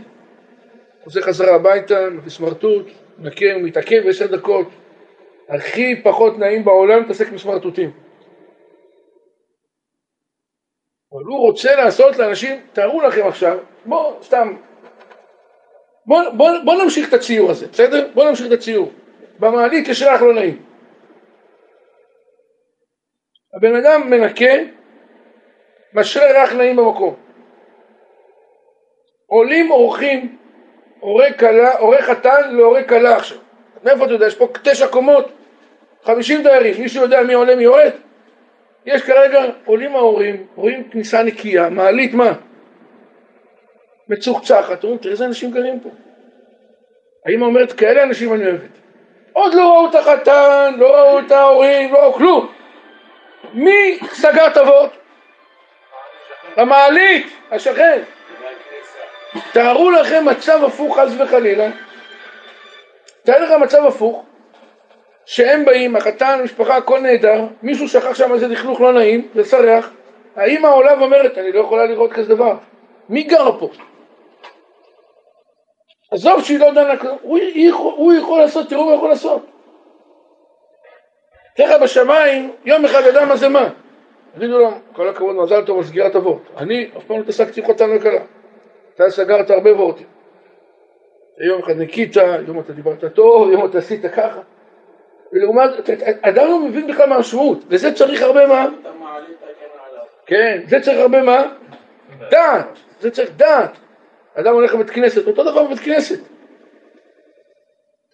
חוזר חזרה הביתה, בסמרטוט, נקה, מתעכב עשר דקות. הכי פחות נעים בעולם להתעסק עם אבל הוא רוצה לעשות לאנשים, תארו לכם עכשיו, בואו סתם, בואו בוא, בוא נמשיך את הציור הזה, בסדר? בואו נמשיך את הציור. במעלית יש ריח לא נעים. הבן אדם מנקה, משרה ריח נעים במקום. עולים אורחים, הורה חתן להורה כלה עכשיו. מאיפה אתה יודע? יש פה תשע קומות, חמישים דיירים, מישהו יודע מי עולה מי יורד? יש כרגע, עולים ההורים, רואים כניסה נקייה, מעלית מה? מצוחצחת, אומרים תראה איזה אנשים גרים פה. האמא אומרת, כאלה אנשים אני אוהבת. עוד לא ראו את החתן, לא ראו את ההורים, לא ראו כלום. מי סגר את אבות? המעלית, השכן. תארו לכם מצב הפוך חס וחלילה. תאר לך מצב הפוך, שהם באים, החתן, משפחה, הכל נהדר, מישהו שכח שם איזה לכלוך לא נעים, זה סרח, האמא עולה ואומרת, אני לא יכולה לראות כזה דבר. מי גר פה? עזוב שהיא לא דנה כלום, הוא, הוא יכול לעשות, תראו מה הוא יכול לעשות. ככה בשמיים, יום אחד ידע מה זה מה. יגידו לו, כל הכבוד, מזל טוב על סגירת אבות. אני אף פעם לא התעסקתי עם חתן וכלה. אתה סגרת הרבה וורטים. יום אחד ניקית, יום אתה דיברת טוב, יום אתה עשית ככה. ולעומת, אדם לא מבין בכלל מה המשמעות, וזה צריך הרבה מה? כן, זה צריך הרבה מה? דעת, זה צריך דעת. אדם הולך לבית כנסת, אותו דבר בבית כנסת.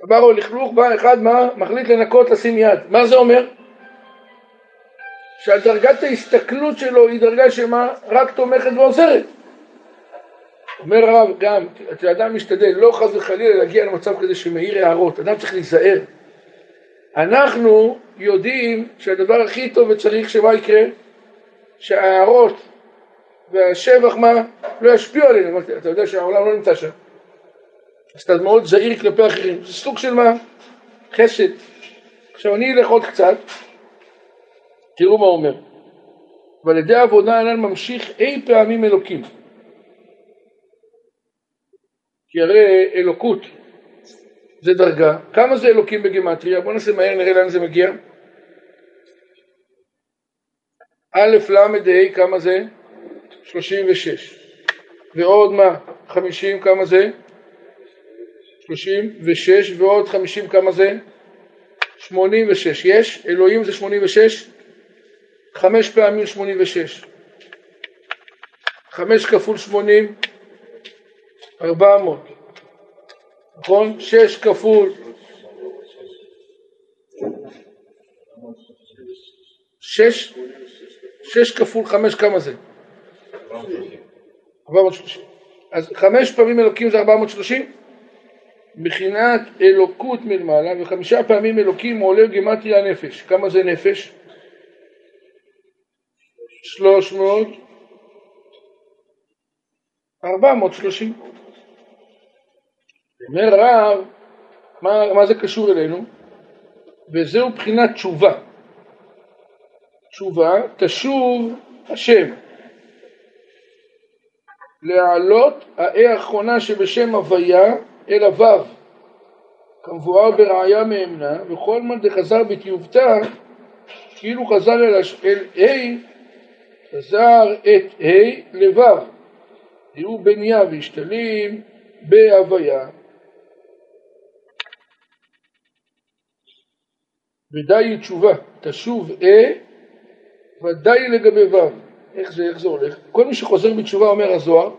אמר לו לכלוך, בא אחד מה? מחליט לנקות, לשים יד. מה זה אומר? שהדרגת ההסתכלות שלו היא דרגה שמה? רק תומכת ועוזרת. אומר הרב גם, אדם משתדל, לא חס וחלילה להגיע למצב כזה שמאיר הערות, אדם צריך להיזהר. אנחנו יודעים שהדבר הכי טוב וצריך שמה יקרה? שההערות והשבח מה? לא ישפיעו עלינו, אתה יודע שהעולם לא נמצא שם. אז אתה מאוד זהיר כלפי אחרים, זה סוג של מה? חסד. עכשיו אני אלך עוד קצת, תראו מה הוא אומר. ועל ידי העבודה הנ"ל ממשיך אי פעמים אלוקים. כי הרי אלוקות זה דרגה, כמה זה אלוקים בגימטריה? בואו נעשה מהר נראה לאן זה מגיע. א' ל' ה' כמה זה? 36. ועוד מה? 50 כמה זה? 36 ועוד 50 כמה זה? 86. יש? אלוהים זה 86? חמש פעמים 86. חמש כפול 80 400. נכון? שש כפול שש, שש כפול חמש כמה זה? 430. אז חמש פעמים אלוקים זה 430? מבחינת אלוקות מלמעלה וחמישה פעמים אלוקים עולה גימטרי הנפש. כמה זה נפש? שלוש מאות ארבע מאות שלושים. אומר רב, מה, מה זה קשור אלינו? וזהו בחינת תשובה. תשובה, תשוב השם. להעלות האי האחרונה שבשם הוויה אל הוו, כמבואר בראיה מאמנה, וכל מה דחזר בתיובתה, כאילו חזר אל, ה', חזר את ה' לוו. תראו בניה והשתלים בהוויה. ודי תשובה, תשוב אה, ודאי לגבי ו'. איך זה, איך זה הולך? כל מי שחוזר בתשובה, אומר הזוהר,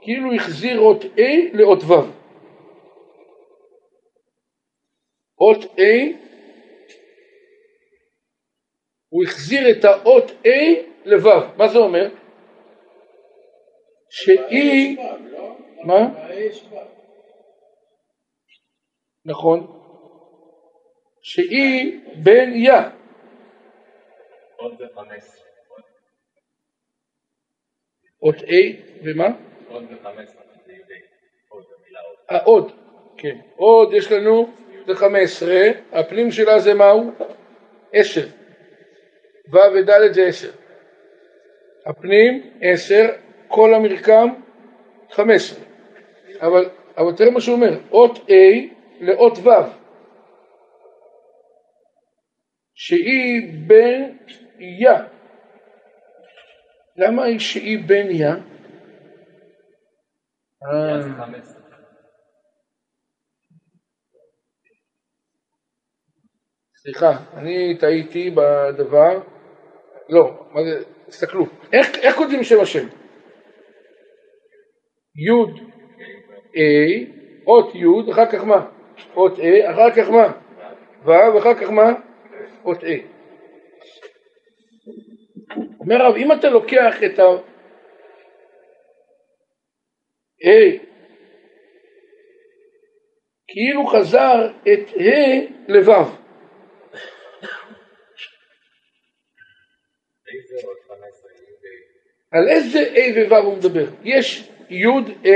כאילו החזיר אות A לאות ו'. אות A, הוא החזיר את האות A לו'. מה זה אומר? שהיא... מה? נכון. שהיא בן יא. עוד בחמש. אות A ומה? עוד בחמש. העוד, כן. עוד יש לנו, זה חמש עשרה, הפנים שלה זה מהו? עשר. ו' וד' זה עשר. הפנים עשר, כל המרקם חמש עשרה. אבל, אבל תראה מה שהוא אומר, אות A לאות ו'. שהיא בן יא. למה היא שהיא בן יא? סליחה, אני טעיתי בדבר, לא, מה זה, תסתכלו, איך, איך כותבים שם השם? י' A, אות י', אחר כך מה? אות A, אחר כך מה? ו', אחר כך מה? A. אומר רב, אם אתה לוקח את ה... A כאילו חזר את ה' לו'. על איזה A וו' הוא מדבר? יש י' A,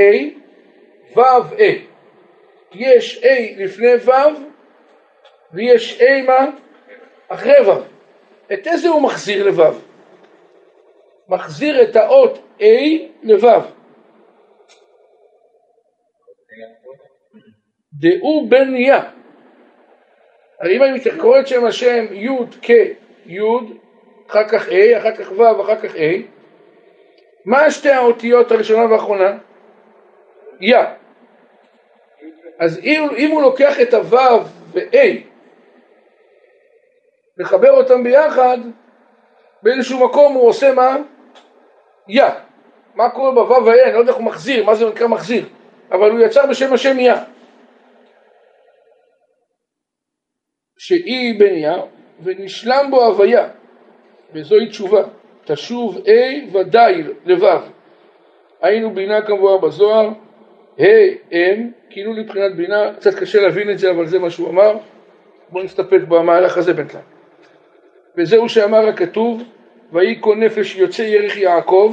ו' A. יש A לפני ו' ויש A מה? אחרי ו'. את איזה הוא מחזיר לו'? מחזיר את האות A לו'. דאו בן יה. הרי אם אני קורא את שם השם י' כ' י', אחר כך A, אחר כך ו', אחר כך A, מה שתי האותיות הראשונה והאחרונה? יא. אז אם, אם הוא לוקח את הו' ו-A, מחבר אותם ביחד, באיזשהו מקום הוא עושה מה? יא. מה קורה בו' וה? אני לא יודע איך הוא מחזיר, מה זה נקרא מחזיר, אבל הוא יצר בשם השם יא. שהיא בן יא, ונשלם בו הוויה, וזוהי תשובה. תשוב A ודאי לבב. היינו בינה כמובן בזוהר, ה' אם, כאילו לבחינת בינה, קצת קשה להבין את זה אבל זה מה שהוא אמר, בואו נסתפק במהלך הזה בינתיים. וזהו שאמר הכתוב, ויהי כל נפש יוצא ירך יעקב,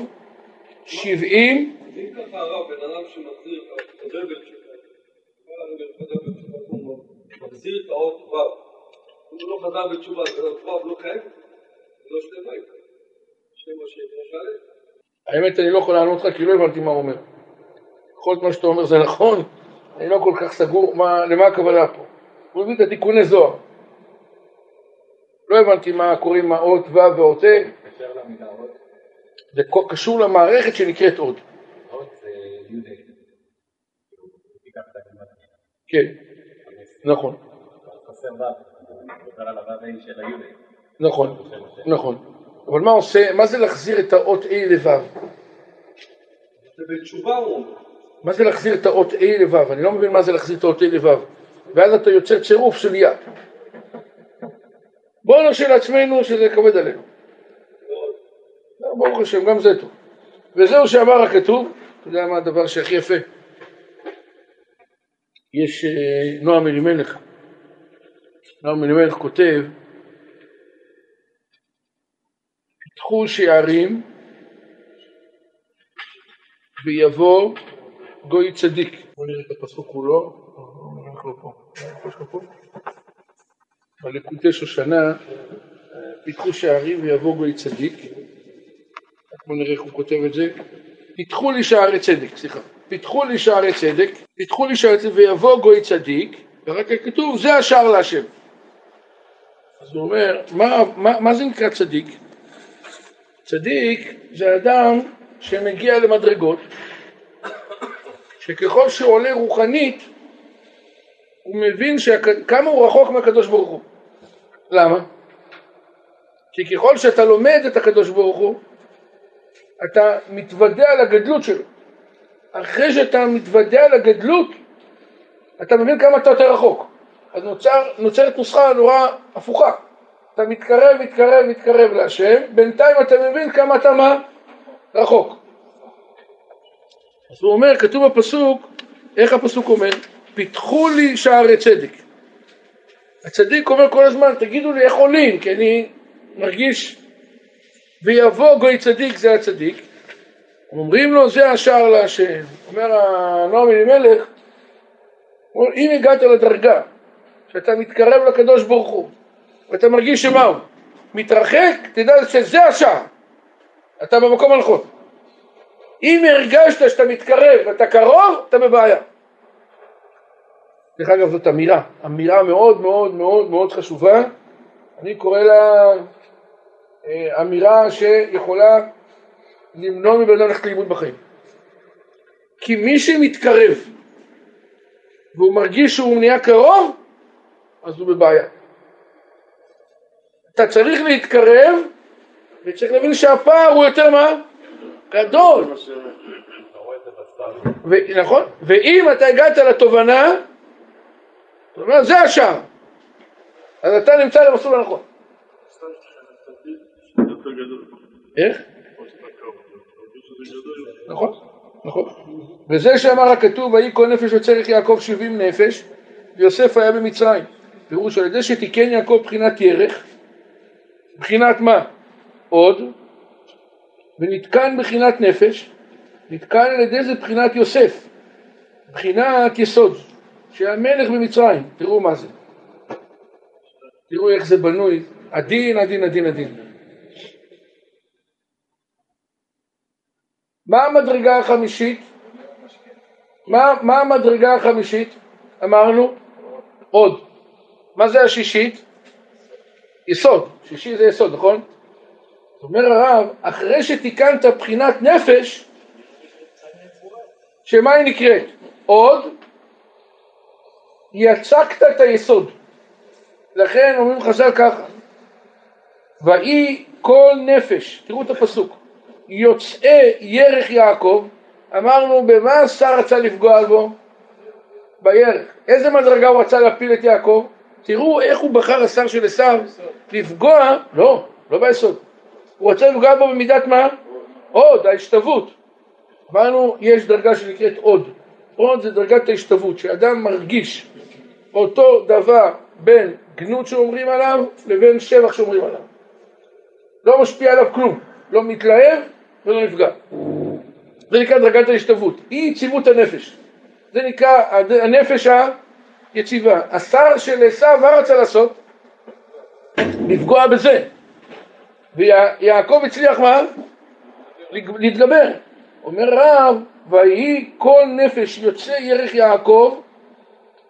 שבעים אם ככה הרב, בן אדם שמחזיר את הדבל שלו, מחזיר את האות ו', אם הוא לא חזר בתשובה, אז ו' לא חייב, לא שתי בית. האמת אני לא יכול לענות לך כי לא הבנתי מה הוא אומר. יכול להיות מה שאתה אומר זה נכון, אני לא כל כך סגור מה, למה הכוונה פה. הוא הביא את התיקוני זוהר. לא הבנתי מה קוראים האות ו' ואות ה'. זה קשור למערכת שנקראת עוד. כן, נכון. נכון, נכון. אבל מה עושה, מה זה להחזיר את האות A לו'? זה בתשובה הוא אומר. מה זה להחזיר את האות A לו'? אני לא מבין מה זה להחזיר את האות A לו'. ואז אתה יוצר צירוף של יד. בואו נרשה לעצמנו שזה כבד עלינו. ברוך השם, גם זה טוב. וזהו שאמר הכתוב, אתה יודע מה הדבר שהכי יפה? יש אה, נועם אלימלך. נועם אלימלך כותב פתחו שערים ויבוא גוי צדיק. בואו נראה את הפסוק כולו. בלקוטי שושנה פיתחו שערים ויבוא גוי צדיק. בואו נראה איך הוא כותב את זה. פיתחו לי שערי צדק, סליחה. פיתחו לי שערי צדק, פיתחו לי שערי צדק ויבוא גוי צדיק, ורק כתוב זה השער להשם. אז הוא אומר, מה, מה, מה זה נקרא צדיק? צדיק זה אדם שמגיע למדרגות שככל שהוא עולה רוחנית הוא מבין שכ... כמה הוא רחוק מהקדוש ברוך הוא. למה? כי ככל שאתה לומד את הקדוש ברוך הוא אתה מתוודע על הגדלות שלו. אחרי שאתה מתוודע על הגדלות אתה מבין כמה אתה יותר רחוק. אז נוצר, נוצרת נוסחה נורא הפוכה. אתה מתקרב, מתקרב, מתקרב להשם, בינתיים אתה מבין כמה אתה מה? רחוק. אז הוא אומר, כתוב בפסוק, איך הפסוק אומר? פיתחו לי שערי צדק. הצדיק אומר כל הזמן, תגידו לי איך עולים, כי אני מרגיש, ויבוא גוי צדיק זה הצדיק, אומרים לו זה השער להשם. אומר הנועם אלימלך, אם הגעת לדרגה שאתה מתקרב לקדוש ברוך הוא ואתה מרגיש שמה הוא? מתרחק, תדע שזה השער. אתה במקום הנכון. אם הרגשת שאתה מתקרב ואתה קרוב, אתה בבעיה. דרך אגב זאת אמירה, אמירה מאוד מאוד מאוד מאוד חשובה, אני קורא לה אה, אמירה שיכולה למנוע מבן אדם ללכת לאיבוד בחיים. כי מי שמתקרב והוא מרגיש שהוא נהיה קרוב, אז הוא בבעיה. אתה צריך להתקרב וצריך להבין שהפער הוא יותר מה? גדול. נכון? ואם אתה הגעת לתובנה, אתה אומר זה השער. אז אתה נמצא למסלול הנכון. איך? נכון, נכון. וזה שאמר הכתוב, ויהי כל נפש יוצא יצרך יעקב שבעים נפש, ויוסף היה במצרים. פירוש על ידי שתיקן יעקב בחינת ירך, בחינת מה? עוד, ונתקן בחינת נפש, נתקן על ידי זה בחינת יוסף, בחינת יסוד, שהיה מלך במצרים, תראו מה זה. תראו איך זה בנוי, הדין, הדין, הדין, הדין. מה המדרגה החמישית? מה, מה המדרגה החמישית? אמרנו? עוד. מה זה השישית? יסוד. שישי זה יסוד, נכון? אומר הרב, אחרי שתיקנת בחינת נפש, שמה היא נקראת? עוד, יצקת את היסוד. לכן אומרים חז"ל ככה, ויהי כל נפש, תראו את הפסוק, יוצאי ירך יעקב, אמרנו במה השר רצה לפגוע בו? בירך. איזה מדרגה הוא רצה להפיל את יעקב? תראו איך הוא בחר השר של עשיו לפגוע, לא, לא ביסוד. הוא רצה לפגוע בו במידת מה? עוד, ההשתוות. אמרנו, יש דרגה שנקראת עוד. עוד זה דרגת ההשתוות, שאדם מרגיש אותו דבר בין גנות שאומרים עליו לבין שבח שאומרים עליו. לא משפיע עליו כלום, לא מתלהב ולא נפגע. זה נקרא דרגת ההשתוות, אי יציבות הנפש. זה נקרא הנפש היציבה. השר של עשיו, מה רצה לעשות? לפגוע בזה. ויעקב הצליח מה? להתגבר. אומר רב, ויהי כל נפש יוצא ירך יעקב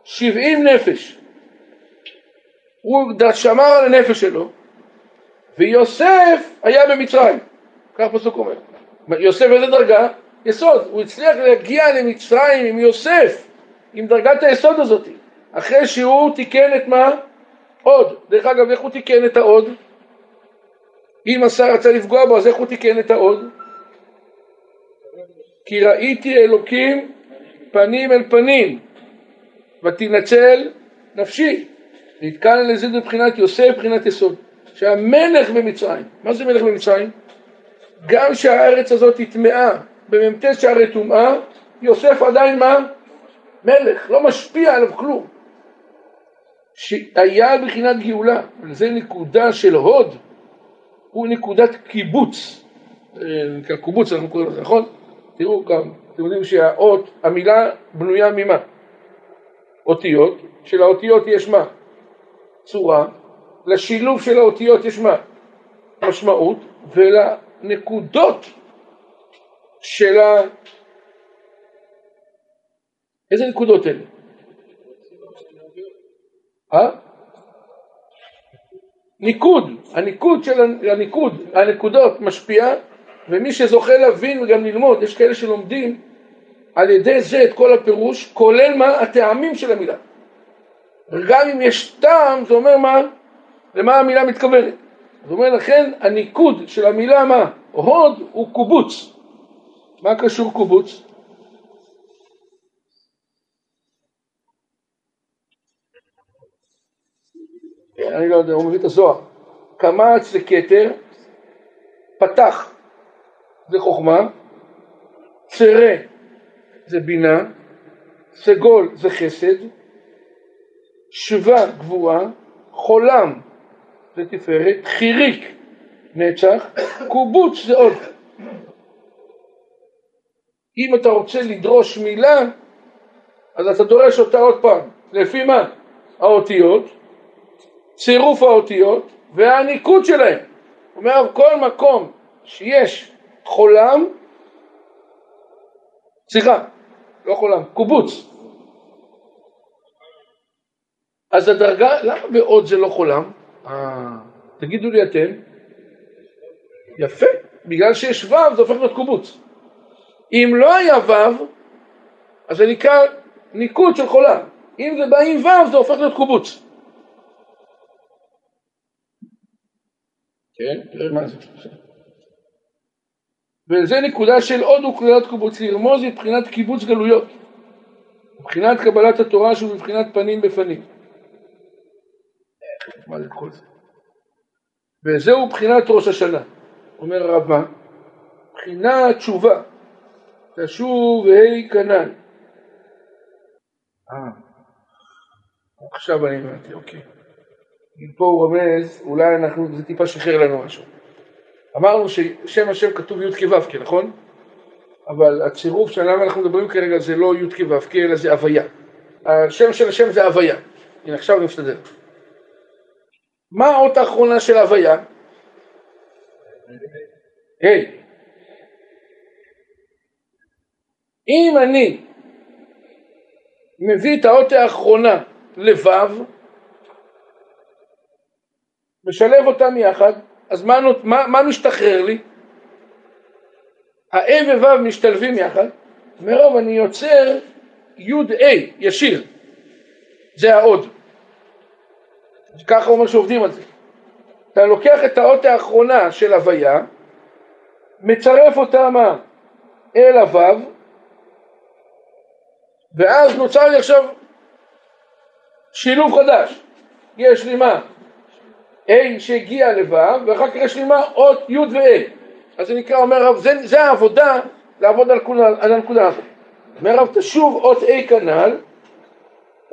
שבעים נפש. הוא שמר על הנפש שלו, ויוסף היה במצרים. כך פסוק אומר. יוסף איזה דרגה? יסוד. הוא הצליח להגיע למצרים עם יוסף, עם דרגת היסוד הזאת, אחרי שהוא תיקן את מה? עוד. דרך אגב, איך הוא תיקן את העוד? אם השר רצה לפגוע בו, אז איך הוא תיקן את העוד? כי ראיתי אלוקים פנים אל פנים, ותנצל נפשי. נתקן על זה מבחינת יוסף, מבחינת יסוד. שהמלך במצרים, מה זה מלך במצרים? גם שהארץ הזאת היא טמאה, במ"ט שערי טומאה, יוסף עדיין מה? מלך, לא משפיע עליו כלום. שהיה בחינת גאולה, וזה נקודה של הוד, הוא נקודת קיבוץ, אה, קיבוץ אנחנו קוראים לזה, נכון? תראו גם, אתם יודעים שהאות, המילה בנויה ממה? אותיות, שלאותיות יש מה? צורה, לשילוב של האותיות יש מה? משמעות, ולנקודות של ה... איזה נקודות אלה? אה? ניקוד, הניקוד של הניקוד, הנקודות משפיע ומי שזוכה להבין וגם ללמוד, יש כאלה שלומדים על ידי זה את כל הפירוש, כולל מה הטעמים של המילה. גם אם יש טעם, זה אומר מה, למה המילה מתכוונת. זאת אומרת, לכן הניקוד של המילה מה, הוד הוא קובוץ. מה קשור קובוץ? אני לא יודע, הוא מביא את הזוהר. קמץ זה כתר, פתח זה חוכמה, צרה זה בינה, סגול זה חסד, שווה גבורה, חולם זה תפארת, חיריק נצח, קובוץ זה עוד. אם אתה רוצה לדרוש מילה, אז אתה דורש אותה עוד פעם. לפי מה? האותיות, צירוף האותיות והניקוד שלהם. אומר כל מקום שיש חולם, סליחה, לא חולם, קובוץ. אז הדרגה, למה בעוד זה לא חולם? אה, תגידו לי אתם. יפה, בגלל שיש ו' זה הופך להיות קובוץ. אם לא היה ו', אז זה נקרא ניקוד של חולם. אם זה בא עם ו' זה הופך להיות קובוץ. כן, תראה מה זה. וזה נקודה של עוד וקללת קיבוץ, לרמוז מבחינת קיבוץ גלויות, מבחינת קבלת התורה שהוא מבחינת פנים בפנים. מה זה כל זה? וזהו בחינת ראש השנה, אומר הרב מה? בחינת תשובה, תשוב והי. אה. עכשיו אני הבנתי, אוקיי. פה הוא רומז, אולי אנחנו, זה טיפה שחרר לנו משהו. אמרנו ששם השם כתוב י' כו' נכון? אבל הצירוף למה אנחנו מדברים כרגע זה לא י' כו' אלא זה הוויה. השם של השם זה הוויה. הנה עכשיו אני מסתדר. מה האות האחרונה של הוויה? היי. אם אני מביא את האות האחרונה לבב, משלב אותם יחד, אז מה, מה, מה משתחרר לי? ה-A ו-ו' משתלבים יחד, מרוב אני יוצר י'-A ישיר, זה העוד. ככה אומר שעובדים על זה. אתה לוקח את האות האחרונה של הוויה, מצרף אותה מה? אל הוו, ואז נוצר לי עכשיו שילוב חדש. יש לי מה? A שהגיע לו' ואחר כך יש לי מה? אות י' ו-A. אז זה נקרא, אומר רב, זה, זה העבודה לעבוד על, כולה, על הנקודה הזאת. אומר רב, תשוב אות A כנ"ל,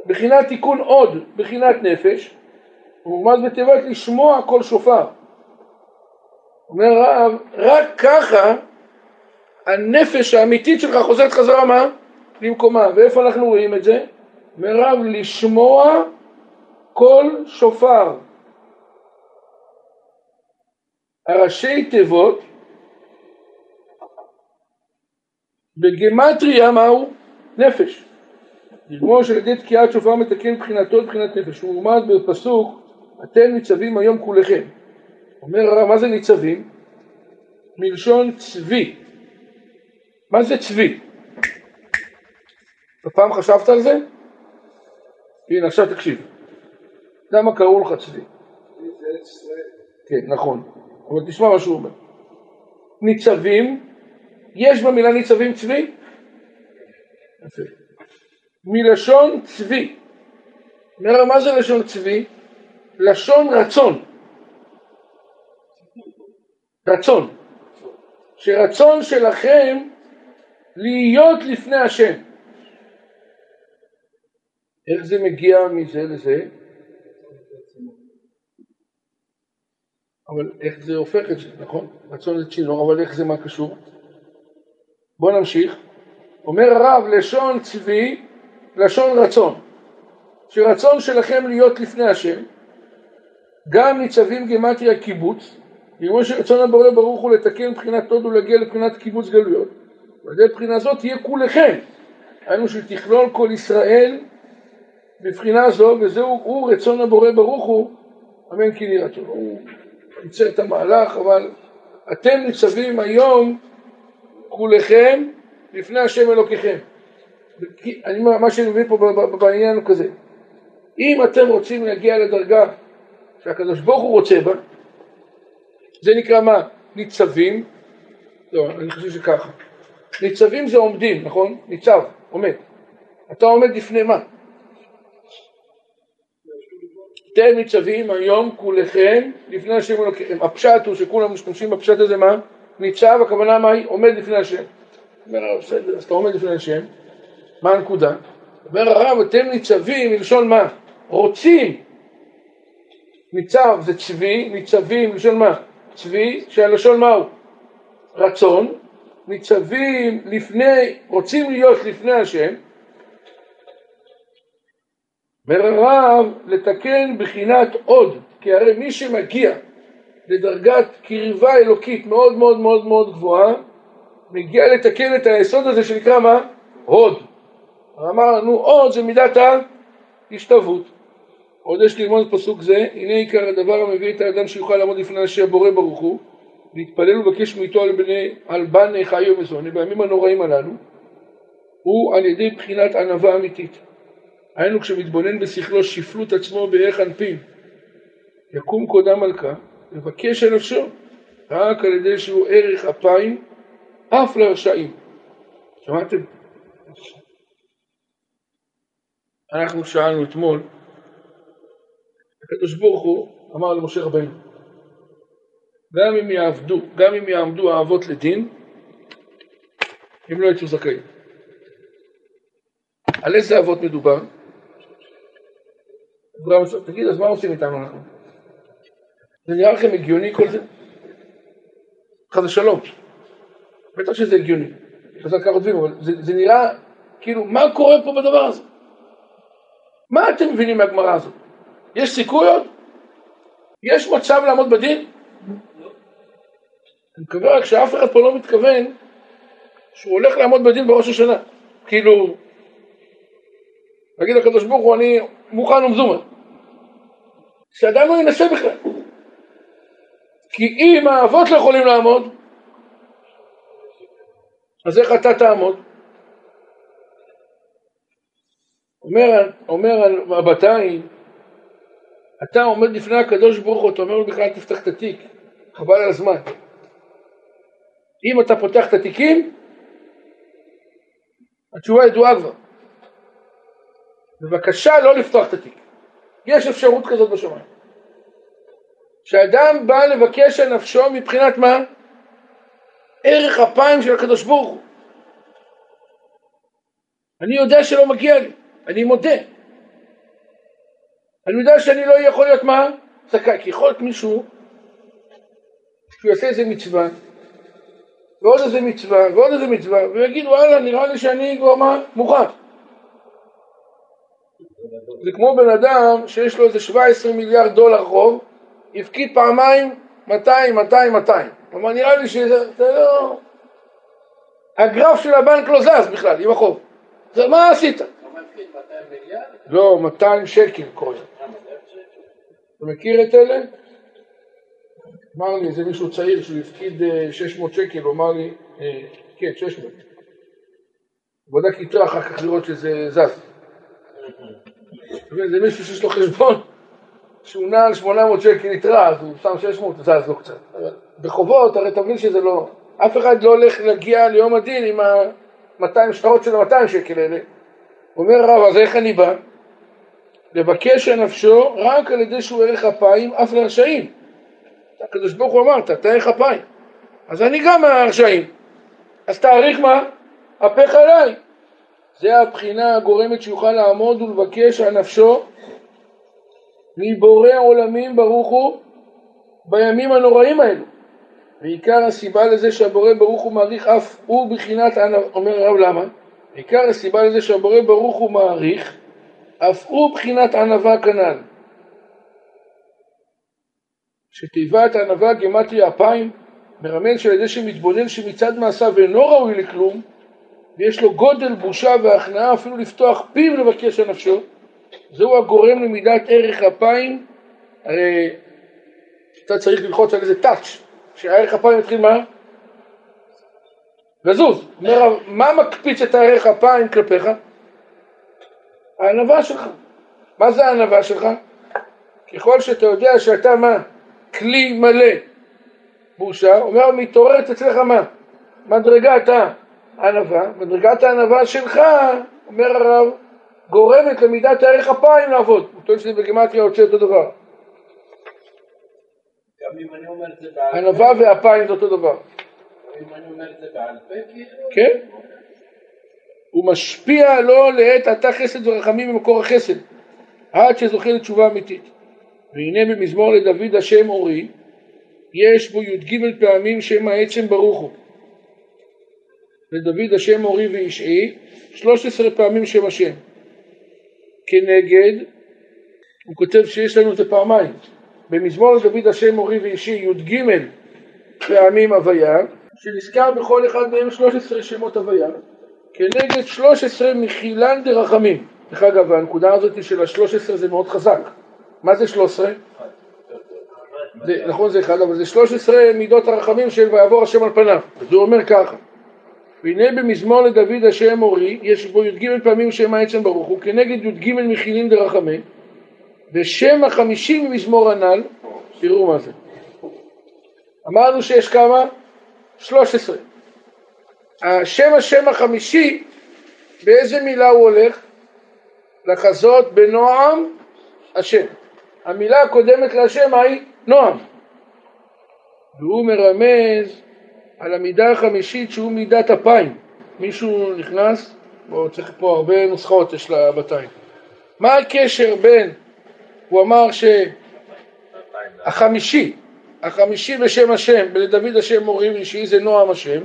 בחינת תיקון עוד, בחינת נפש, הוא מרמז בתיבת לשמוע כל שופר. אומר רב, רק ככה הנפש האמיתית שלך חוזרת חזרה מה? למקומה. ואיפה אנחנו רואים את זה? אומר רב, לשמוע כל שופר. הראשי תיבות בגימטריה מהו? נפש. דגמו של ידי תקיעת שופר מתקן מבחינתו מבחינת נפש. הוא עומד בפסוק אתם ניצבים היום כולכם. אומר הרב, מה זה ניצבים? מלשון צבי. מה זה צבי? פעם חשבת על זה? הנה עכשיו תקשיב. למה קראו לך צבי? כן, נכון. אבל תשמע מה שהוא אומר. ניצבים, יש במילה ניצבים צבי? מלשון צבי. מה זה לשון צבי? לשון רצון. רצון. שרצון שלכם להיות לפני השם. איך זה מגיע מזה לזה? אבל איך זה הופך את זה, נכון? רצון זה צ'ינור, אבל איך זה מה קשור? בואו נמשיך. אומר הרב, לשון צבי, לשון רצון. שרצון שלכם להיות לפני השם, גם ניצבים גימטריה קיבוץ, כמו שרצון הבורא ברוך הוא לתקן מבחינת הוד ולהגיע לבחינת קיבוץ גלויות, ועל ידי בחינה זאת תהיה כולכם, היינו שתכלול כל ישראל בבחינה זו, וזהו רצון הבורא ברוך הוא, אמן כי נראה טוב. ייצר את המהלך, אבל אתם ניצבים היום כולכם לפני השם אלוקיכם. אני, מה שאני מבין פה בעניין הוא כזה, אם אתם רוצים להגיע לדרגה שהקדוש ברוך הוא רוצה בה, זה נקרא מה? ניצבים, לא, אני חושב שככה. ניצבים זה עומדים, נכון? ניצב, עומד. אתה עומד לפני מה? אתם ניצבים היום כולכם לפני השם אלוקיכם. הפשט הוא שכולם משתמשים בפשט הזה מה? ניצב, הכוונה מה היא? עומד לפני השם. אומר הרב, בסדר, אז אתה עומד לפני השם, מה הנקודה? אומר הרב, אתם ניצבים מלשון מה? רוצים. ניצב זה צבי, ניצבים מלשון מה? צבי, שהלשון מהו? רצון. ניצבים לפני, רוצים להיות לפני השם, אומר הרב לתקן בחינת עוד, כי הרי מי שמגיע לדרגת קרבה אלוקית מאוד מאוד מאוד מאוד גבוהה, מגיע לתקן את היסוד הזה שנקרא מה? הוד. אמר לנו עוד זה מידת ההשתוות. עוד יש ללמוד פסוק זה, הנה עיקר הדבר המביא את האדם שיוכל לעמוד לפני השם בורא ברוך הוא, להתפלל ולבקש מאיתו על בני, על בני חיו וזוני, בימים הנוראים הללו, הוא על ידי בחינת ענווה אמיתית. היינו כשמתבונן בשכלו שפלות עצמו בערך אנפין, יקום קודם מלכה, לבקש על נפשו, רק על ידי שהוא ערך אפיים, אף לרשעים. שמעתם? אנחנו שאלנו אתמול, הקדוש ברוך הוא אמר למשה רבנו, גם אם יעבדו, גם אם יעמדו האבות לדין, הם לא יצאו זכאים. על איזה אבות מדובר? תגיד, אז מה עושים איתנו אנחנו? זה נראה לכם הגיוני כל זה? חס ושלום. בטח שזה הגיוני. חז"ל ככה כותבים, אבל זה, זה נראה כאילו, מה קורה פה בדבר הזה? מה אתם מבינים מהגמרא הזאת? יש סיכוי עוד? יש מצב לעמוד בדין? אני מקווה רק שאף אחד פה לא מתכוון שהוא הולך לעמוד בדין בראש השנה. כאילו, להגיד לקדוש ברוך הוא, אני מוכן ומזומן. שאדם לא ינסה בכלל. כי אם האבות לא יכולים לעמוד, אז איך אתה תעמוד? אומר, אומר הבתיים, אתה עומד לפני הקדוש ברוך הוא, אתה אומר לו בכלל תפתח את התיק, חבל על הזמן. אם אתה פותח את התיקים, התשובה ידועה כבר. בבקשה לא לפתוח את התיק. יש אפשרות כזאת בשמיים. שאדם בא לבקש על נפשו מבחינת מה? ערך אפיים של הקדוש ברוך הוא. אני יודע שלא מגיע לי, אני מודה. אני יודע שאני לא יכול להיות מה? זכאי, כי יכול להיות מישהו שהוא יעשה איזה מצווה ועוד איזה מצווה ועוד איזה מצווה ויגיד וואלה נראה לי שאני כבר מה? מוכן. זה כמו בן אדם שיש לו איזה 17 מיליארד דולר חוב, הפקיד פעמיים 200, 200, 200. כלומר נראה לי שזה לא... הגרף של הבנק לא זז בכלל עם החוב. זה מה עשית? לא, 200 שקל קוראים. אתה מכיר את אלה? אמר לי איזה מישהו צעיר שהוא הפקיד 600 שקל, הוא אמר לי, אה, כן, 600. הוא בדק איתו אחר כך לראות שזה זז. זה מישהו שיש לו חשבון שהוא נע על 800 שקל יתרה, אז הוא שם 600, זז לו קצת. בחובות, הרי תבין שזה לא... אף אחד לא הולך להגיע ליום הדין עם ה-200 שטרות של ה-200 שקל האלה. אומר הרב, אז איך אני בא? לבקש על נפשו רק על ידי שהוא ערך אפיים אף לרשעים. הקדוש ברוך הוא אמרת, אתה ערך אפיים. אז אני גם מהרשעים. אז תאריך מה? הפך עליי. זה הבחינה הגורמת שיוכל לעמוד ולבקש על נפשו מבורא עולמים ברוך הוא בימים הנוראים האלו. ועיקר הסיבה לזה שהבורא ברוך הוא מעריך אף הוא בחינת, אומר הרב למה? עיקר הסיבה לזה שהבורא ברוך הוא מעריך אף הוא בחינת ענווה כנ"ל. שתיבת ענווה גימטרי אפיים מרמז שעל ידי שמתבונן שמצד מעשיו אינו ראוי לכלום ויש לו גודל בושה והכנעה אפילו לפתוח פיו לבקש על נפשו זהו הגורם למידת ערך אפיים הרי אתה צריך ללחוץ על איזה טאץ' שהערך אפיים יתחיל מה? לזוז. מה מקפיץ את הערך אפיים כלפיך? הענווה שלך. מה זה הענווה שלך? ככל שאתה יודע שאתה מה? כלי מלא בושה, אומר מתעוררת אצלך מה? מדרגת הענווה, מדרגת הענווה שלך, אומר הרב, גורמת למידת הערך אפיים לעבוד. הוא טוען שזה בגימטריה יוצא אותו דבר. ענווה ואפיים זה אותו דבר. כאילו? כן? הוא משפיע לו לעת עתה חסד ורחמים ממקור החסד, עד שזוכה לתשובה אמיתית. והנה במזמור לדוד השם אורי, יש בו י"ג פעמים שם העצם ברוך הוא. לדוד השם אורי וישעי, 13 פעמים שם השם. כנגד, הוא כותב שיש לנו את זה פעמיים. במזמור לדוד השם מורי ואישי י"ג פעמים הוויה, שנזכר בכל אחד מהם 13 שמות הוויה, כנגד 13 מחילן דרחמים. דרך אגב, הנקודה הזאת של ה-13 זה מאוד חזק. מה זה 13? זה, נכון זה אחד, אבל זה 13 מידות הרחמים של ויעבור השם על פניו. הוא אומר ככה: והנה במזמור לדוד השם מורי, יש בו י"ג פעמים שם העצם ברוך הוא, כנגד י"ג מחילין דרחמי, ושם החמישי ממזמור הנ"ל, תראו מה זה. אמרנו שיש כמה? 13. השם השם החמישי, באיזה מילה הוא הולך? לחזות בנועם השם. המילה הקודמת להשם היא נועם. והוא מרמז על המידה החמישית שהוא מידת אפיים. מישהו נכנס? בואו צריך פה הרבה נוסחאות יש לבתיים. מה הקשר בין הוא אמר שהחמישי, החמישי בשם השם, ולדוד השם מורים אישי זה נועם השם,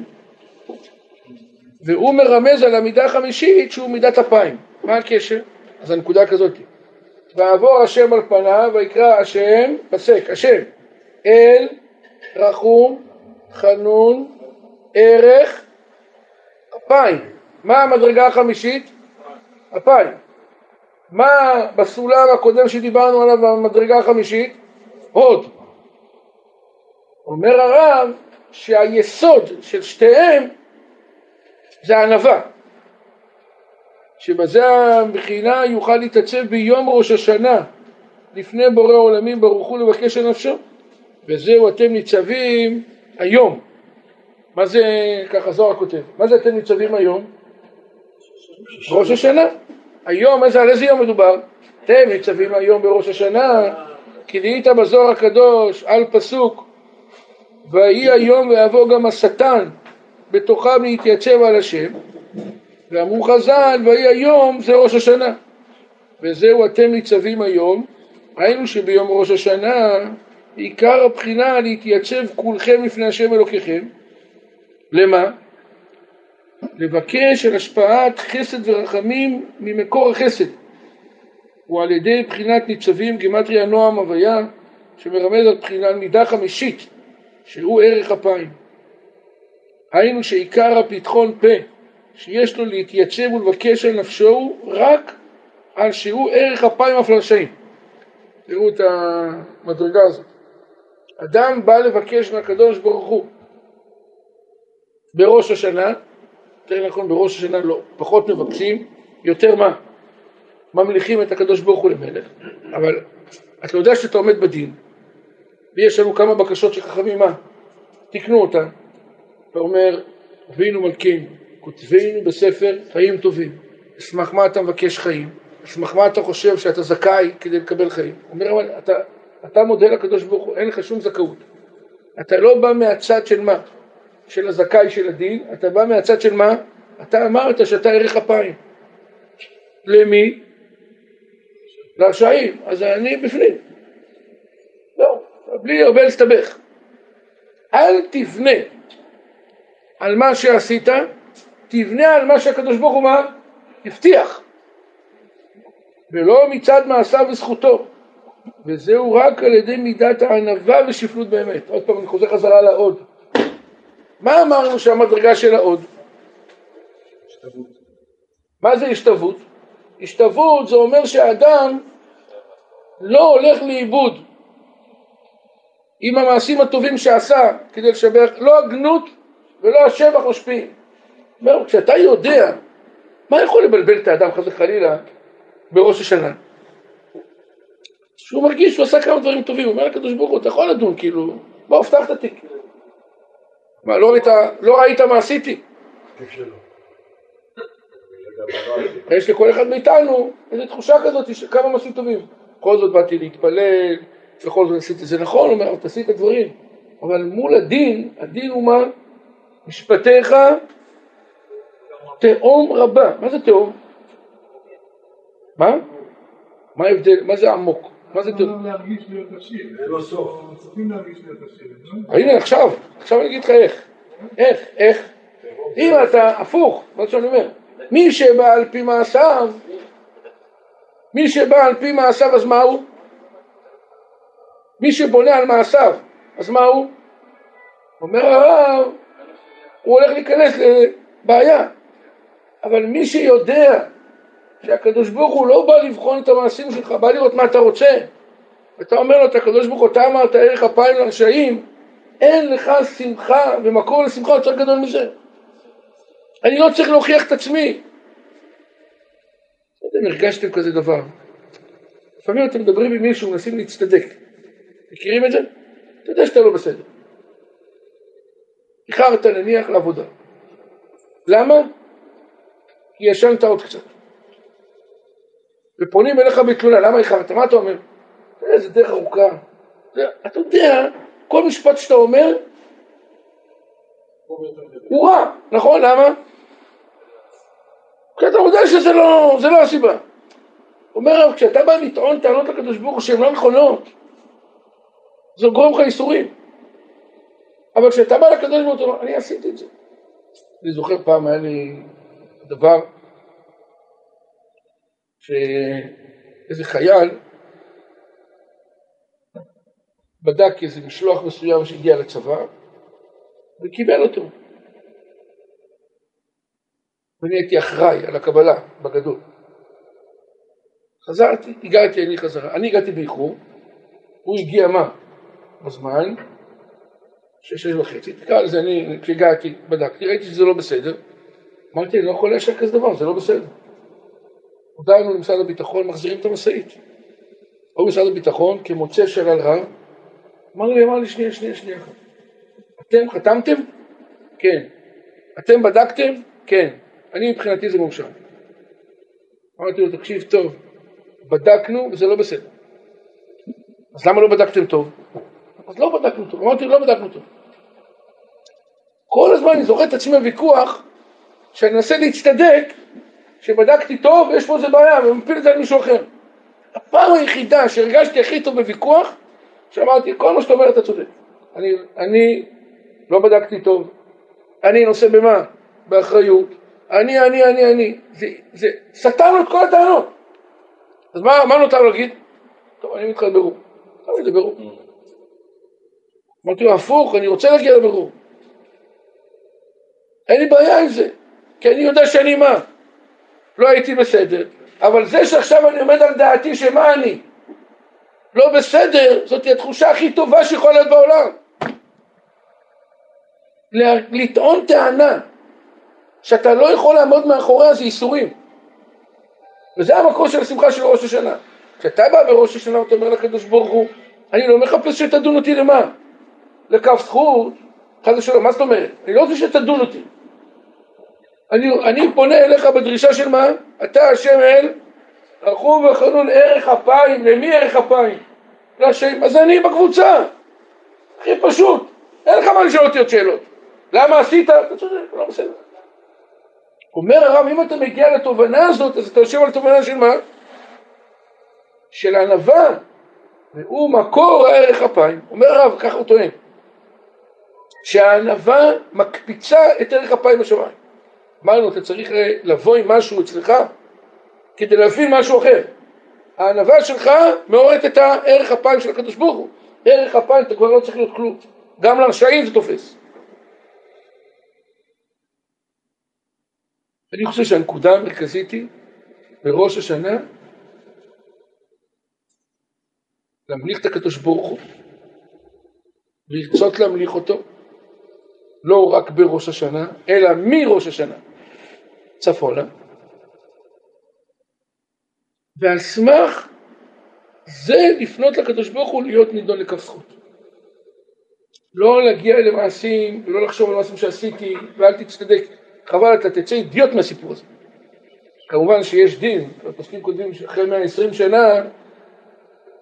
והוא מרמז על המידה החמישית שהוא מידת אפיים. מה הקשר? אז הנקודה כזאת. ועבור השם על פניו ויקרא השם, פסק, השם, אל, רחום, חנון, ערך, אפיים. מה המדרגה החמישית? אפיים. מה בסולם הקודם שדיברנו עליו המדרגה החמישית? הוד. אומר הרב שהיסוד של שתיהם זה ענווה. שבזה המכינה יוכל להתעצב ביום ראש השנה לפני בורא עולמים ברוך הוא לבקש על נפשו וזהו אתם ניצבים היום מה זה, ככה זוהר כותב, מה זה אתם ניצבים היום? ראש השנה היום, איזה, על איזה יום מדובר? אתם ניצבים היום בראש השנה כי נהיית בזוהר הקדוש על פסוק ויהי היום ויבוא גם השטן בתוכם להתייצב על השם ואמרו חז"ל, ויהי היום זה ראש השנה. וזהו אתם ניצבים היום, ראינו שביום ראש השנה עיקר הבחינה להתייצב כולכם לפני השם אלוקיכם. למה? לבקש על השפעת חסד ורחמים ממקור החסד. ועל ידי בחינת ניצבים גימטריה נועם הוויה שמרמז על בחינה מידה חמישית שהוא ערך אפיים. היינו שעיקר הפתחון פה שיש לו להתייצב ולבקש על נפשו רק על שהוא ערך אפיים אף לרשעים. תראו את המדרגה הזאת. אדם בא לבקש מהקדוש ברוך הוא בראש השנה, יותר נכון בראש השנה לא, פחות מבקשים, יותר מה? ממליכים את הקדוש ברוך הוא למלך, אבל אתה יודע שאתה עומד בדין, ויש לנו כמה בקשות של חכמים, מה? תקנו אותן. אתה אומר, אבינו מלכינו, כותבינו בספר חיים טובים. אסמך מה אתה מבקש חיים? אסמך מה אתה חושב שאתה זכאי כדי לקבל חיים? אומר, אבל אתה, אתה מודה לקדוש ברוך הוא, אין לך שום זכאות. אתה לא בא מהצד של מה? של הזכאי של הדין, אתה בא מהצד של מה? אתה אמרת שאתה ערך אפיים. למי? לרשעים. אז אני בפנים. לא, בלי הרבה להסתבך. אל תבנה על מה שעשית, תבנה על מה שהקדוש ברוך הוא מה? הבטיח. ולא מצד מעשיו וזכותו. וזהו רק על ידי מידת הענווה ושפלות באמת. עוד פעם אני חוזר חזרה לעוד. מה אמרנו שהמדרגה של העוד? מה זה השתוות? השתוות זה אומר שהאדם לא הולך לאיבוד עם המעשים הטובים שעשה כדי לשבח, לא הגנות ולא השבח משפיעים. אומר, כשאתה יודע, מה יכול לבלבל את האדם חס וחלילה בראש השנה? שהוא מרגיש שהוא עשה כמה דברים טובים, הוא אומר לקדוש ברוך הוא, אתה יכול לדון, כאילו, בוא, פתח את התיק. מה, לא ראית, לא ראית מה עשיתי? יש לכל אחד מאיתנו איזו תחושה כזאת של כמה מעשים טובים. בכל זאת באתי להתפלל, בכל זאת עשיתי זה נכון, הוא אומר, תעשי את הדברים. אבל מול הדין, הדין הוא מה? משפטיך תהום רבה. מה זה תהום? מה? מה ההבדל? מה זה עמוק? מה זה תהום? להרגיש להיות עשיר. זה לא סוף. צריכים להרגיש להיות עשיר. הנה עכשיו, עכשיו אני אגיד לך איך. איך? איך? אם אתה הפוך, מה שאני אומר, מי שבא על פי מעשיו, מי שבא על פי מעשיו אז מה הוא? מי שבונה על מעשיו, אז מה הוא? אומר הרב, הוא הולך להיכנס לבעיה. אבל מי שיודע שהקדוש ברוך הוא לא בא לבחון את המעשים שלך, בא לראות מה אתה רוצה, ואתה אומר לו, את הקדוש ברוך הוא, אתה אמרת ערך אפיים לרשעים, אין לך שמחה ומקור לשמחה יותר גדול מזה. אני לא צריך להוכיח את עצמי. לא יודע אם הרגשתם כזה דבר. לפעמים אתם מדברים עם מישהו, מנסים להצטדק. מכירים את זה? אתה יודע שאתה לא בסדר. איחרת נניח לעבודה. למה? כי ישנת עוד קצת. ופונים אליך בתלונה, למה איחרת? מה אתה אומר? איזה דרך ארוכה. אתה יודע, כל משפט שאתה אומר הוא רע, נכון? למה? כי אתה יודע שזה לא, זה לא הסיבה. אומר הרב, כשאתה בא לטעון טענות לקדוש ברוך הוא שהן לא נכונות, זה גורם לך איסורים. אבל כשאתה בא לקדוש ברוך הוא, אני עשיתי את זה. אני זוכר פעם היה לי דבר שאיזה חייל בדק איזה משלוח מסוים שהגיע לצבא וקיבל אותו. ואני הייתי אחראי על הקבלה בגדול. חזרתי, הגעתי אני חזרה. אני הגעתי באיחור, הוא הגיע מה? בזמן, שש, שש וחצי. תקרא לזה, אני כשהגעתי, בדקתי, ראיתי שזה לא בסדר. אמרתי, אני לא יכול לאשר כזה דבר, זה לא בסדר. הודענו למשרד הביטחון, מחזירים את המשאית. או משרד הביטחון, כמוצא שלל רע, אמר לי, אמר לי, שנייה, שנייה, שנייה. אתם חתמתם? כן. אתם בדקתם? כן. אני מבחינתי זה מאושר. אמרתי לו, תקשיב טוב, בדקנו וזה לא בסדר. אז למה לא בדקתם טוב? אז לא בדקנו טוב. אמרתי, לא בדקנו טוב. כל הזמן אני זוכר את עצמי בוויכוח, שאני מנסה להצטדק, שבדקתי טוב ויש פה איזה בעיה, ומפיל את זה על מישהו אחר. הפעם היחידה שהרגשתי הכי טוב בוויכוח, שאמרתי, כל מה שאתה אומר אתה צודק. אני, אני לא בדקתי טוב, אני נושא במה? באחריות. אני, אני, אני, אני. זה, זה, סתרנו את כל הטענות. אז מה, מה נותר להגיד? טוב, אני מתחיל ברור. תביא לבירור. אמרתי לו, הפוך, אני רוצה להגיע לבירור. אין לי בעיה עם זה, כי אני יודע שאני מה? לא הייתי בסדר, אבל זה שעכשיו אני עומד על דעתי שמה אני לא בסדר, זאת התחושה הכי טובה שיכולה להיות בעולם. לטעון טענה שאתה לא יכול לעמוד מאחוריה זה ייסורים. וזה המקור של השמחה של ראש השנה. כשאתה בא בראש השנה ואתה אומר לקדוש ברוך הוא, אני לא מחפש שתדון אותי למה? לכף זכות, חס ושלום, מה זאת אומרת? אני לא רוצה שתדון אותי. אני, אני פונה אליך בדרישה של מה? אתה השם אל, רחום וחנון ערך אפיים, למי ערך אפיים? להשם, אז אני בקבוצה, הכי פשוט, אין לך מה לשאול אותי עוד שאלות. למה עשית? אתה צודק, לא בסדר. אומר הרב, אם אתה מגיע לתובנה הזאת, אז אתה יושב על תובנה של מה? של ענווה, והוא מקור הערך אפיים. אומר הרב, ככה הוא טוען, שהענווה מקפיצה את ערך אפיים בשמיים. אמרנו, אתה צריך לבוא עם משהו אצלך כדי להבין משהו אחר. הענווה שלך מעוררת את הערך אפיים של הקדוש ברוך הוא. ערך אפיים אתה כבר לא צריך להיות כלום. גם לרשעים זה תופס. אני חושב שהנקודה המרכזית היא בראש השנה להמליך את הקדוש ברוך הוא לרצות להמליך אותו לא רק בראש השנה אלא מראש השנה. צפונה. ועל סמך זה לפנות לקדוש ברוך הוא להיות נידון לכף זכות. לא להגיע למעשים ולא לחשוב על מעשים שעשיתי ואל תצטדק. חבל אתה תצא אידיוט מהסיפור הזה. כמובן שיש דין, הפוסקים כותבים שאחרי 120 שנה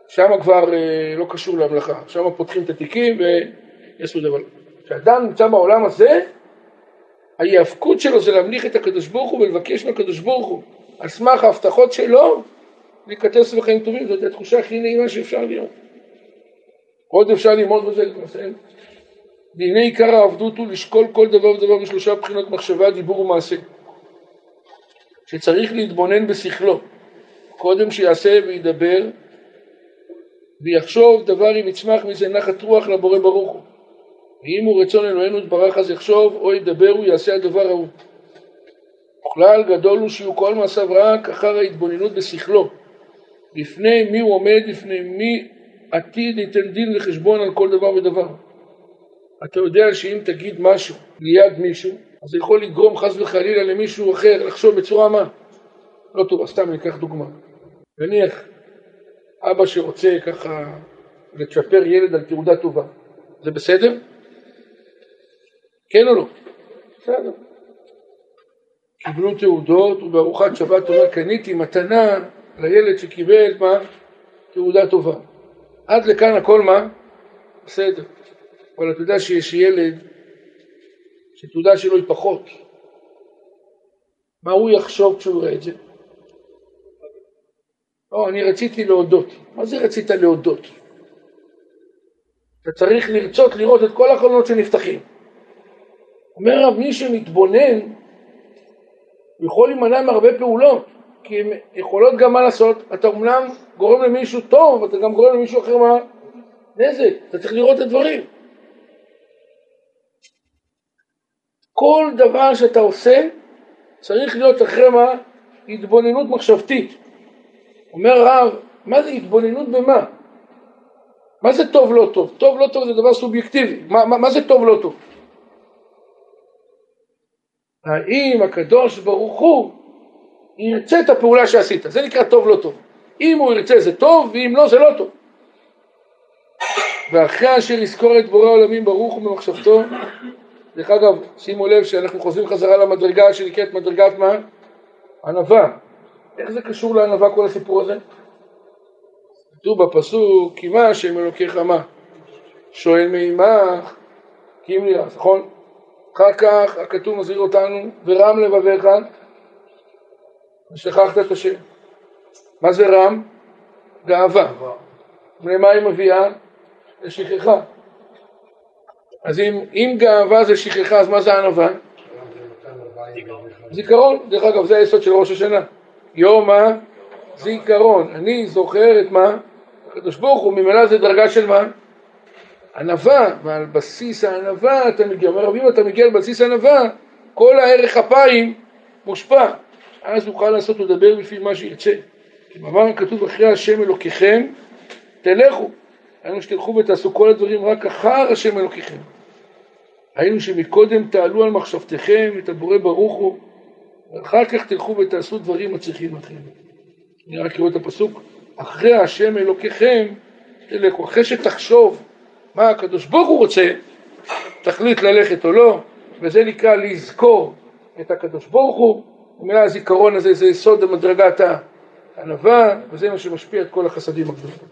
שם כבר אה, לא קשור למלאכה, שם פותחים את התיקים ויעשו דבר. כשאדם נמצא בעולם הזה, ההיאבקות שלו זה להמליך את הקדוש ברוך הוא ולבקש מהקדוש ברוך הוא על סמך ההבטחות שלו להיכתב בחיים טובים, זאת התחושה הכי נעימה שאפשר להיות. עוד אפשר ללמוד בזה, נסיים. והנה עיקר העבדות הוא לשקול כל דבר ודבר בשלושה בחינות מחשבה, דיבור ומעשה. שצריך להתבונן בשכלו, קודם שיעשה וידבר ויחשוב דבר אם יצמח מזה נחת רוח לבורא ברוך הוא. ואם הוא רצון אלוהינו יתברך אז יחשוב או ידבר הוא יעשה הדבר ההוא. כלל גדול הוא שיהיו כל מעשיו רק אחר ההתבוננות בשכלו. לפני מי הוא עומד, לפני מי עתיד ייתן דין וחשבון על כל דבר ודבר. אתה יודע שאם תגיד משהו ליד מישהו, אז זה יכול לגרום חס וחלילה למישהו אחר לחשוב בצורה מה? לא טובה, סתם אני אקח דוגמה. נניח אבא שרוצה ככה לצ'פר ילד על תעודה טובה, זה בסדר? כן או לא? בסדר. קיבלו תעודות ובארוחת שבת אומר קניתי מתנה לילד שקיבל מה? תעודה טובה. עד לכאן הכל מה? בסדר. אבל אתה יודע שיש ילד שתעודה שלו היא פחות. מה הוא יחשוב כשהוא יראה את זה? לא, אני רציתי להודות. מה זה רצית להודות? אתה צריך לרצות לראות את כל החלונות שנפתחים. אומר הרב, מי שמתבונן יכול להימנע מהרבה פעולות, כי הן יכולות גם מה לעשות, אתה אומנם גורם למישהו טוב, אתה גם גורם למישהו אחר מה? נזק, אתה צריך לראות את הדברים. כל דבר שאתה עושה צריך להיות אחרי מה? התבוננות מחשבתית. אומר הרב, מה זה התבוננות במה? מה זה טוב לא טוב? טוב לא טוב זה דבר סובייקטיבי, מה, מה, מה זה טוב לא טוב? האם הקדוש ברוך הוא ירצה את הפעולה שעשית, זה נקרא טוב לא טוב. אם הוא ירצה זה טוב, ואם לא זה לא טוב. ואחרי אשר יזכור את בורא העולמים ברוך הוא במחשבתו, דרך אגב, שימו לב שאנחנו חוזרים חזרה למדרגה שנקראת מדרגת מה? ענווה. איך זה קשור לענווה כל הסיפור הזה? כתוב בפסוק, כי מה השם אלוקיך מה? שואל מעמך, כי אם נראה, נכון? אחר כך הכתוב מזהיר אותנו, ורם לבביך, ושכחת את השם. מה זה רם? גאווה. ולמה היא מביאה? לשכחה. אז אם, אם גאווה זה שכחה, אז מה זה ענווה? זיכרון, דרך אגב זה היסוד של ראש השנה. יום הזיכרון, אני זוכר את מה? הקדוש ברוך הוא, ממילא זה דרגה של מה? ענווה, ועל בסיס הענווה אתה מגיע, אומר רבי אתה מגיע על בסיס ענווה, כל הערך אפיים מושפע, אז נוכל לעשות ולדבר לפי מה שירצה. כי במאמר כתוב אחרי השם אלוקיכם, תלכו. היינו שתלכו ותעשו כל הדברים רק אחר השם אלוקיכם. היינו שמקודם תעלו על מחשבתכם את הבורא ברוך הוא, ואחר כך תלכו ותעשו דברים מצליחים לכם. אני רק אראה את הפסוק, אחרי השם אלוקיכם תלכו, אחרי שתחשוב מה הקדוש ברוך הוא רוצה, תחליט ללכת או לא, וזה נקרא לזכור את הקדוש ברוך הוא, ומילא הזיכרון הזה זה יסוד המדרגת הענווה, וזה מה שמשפיע את כל החסדים הגדולים.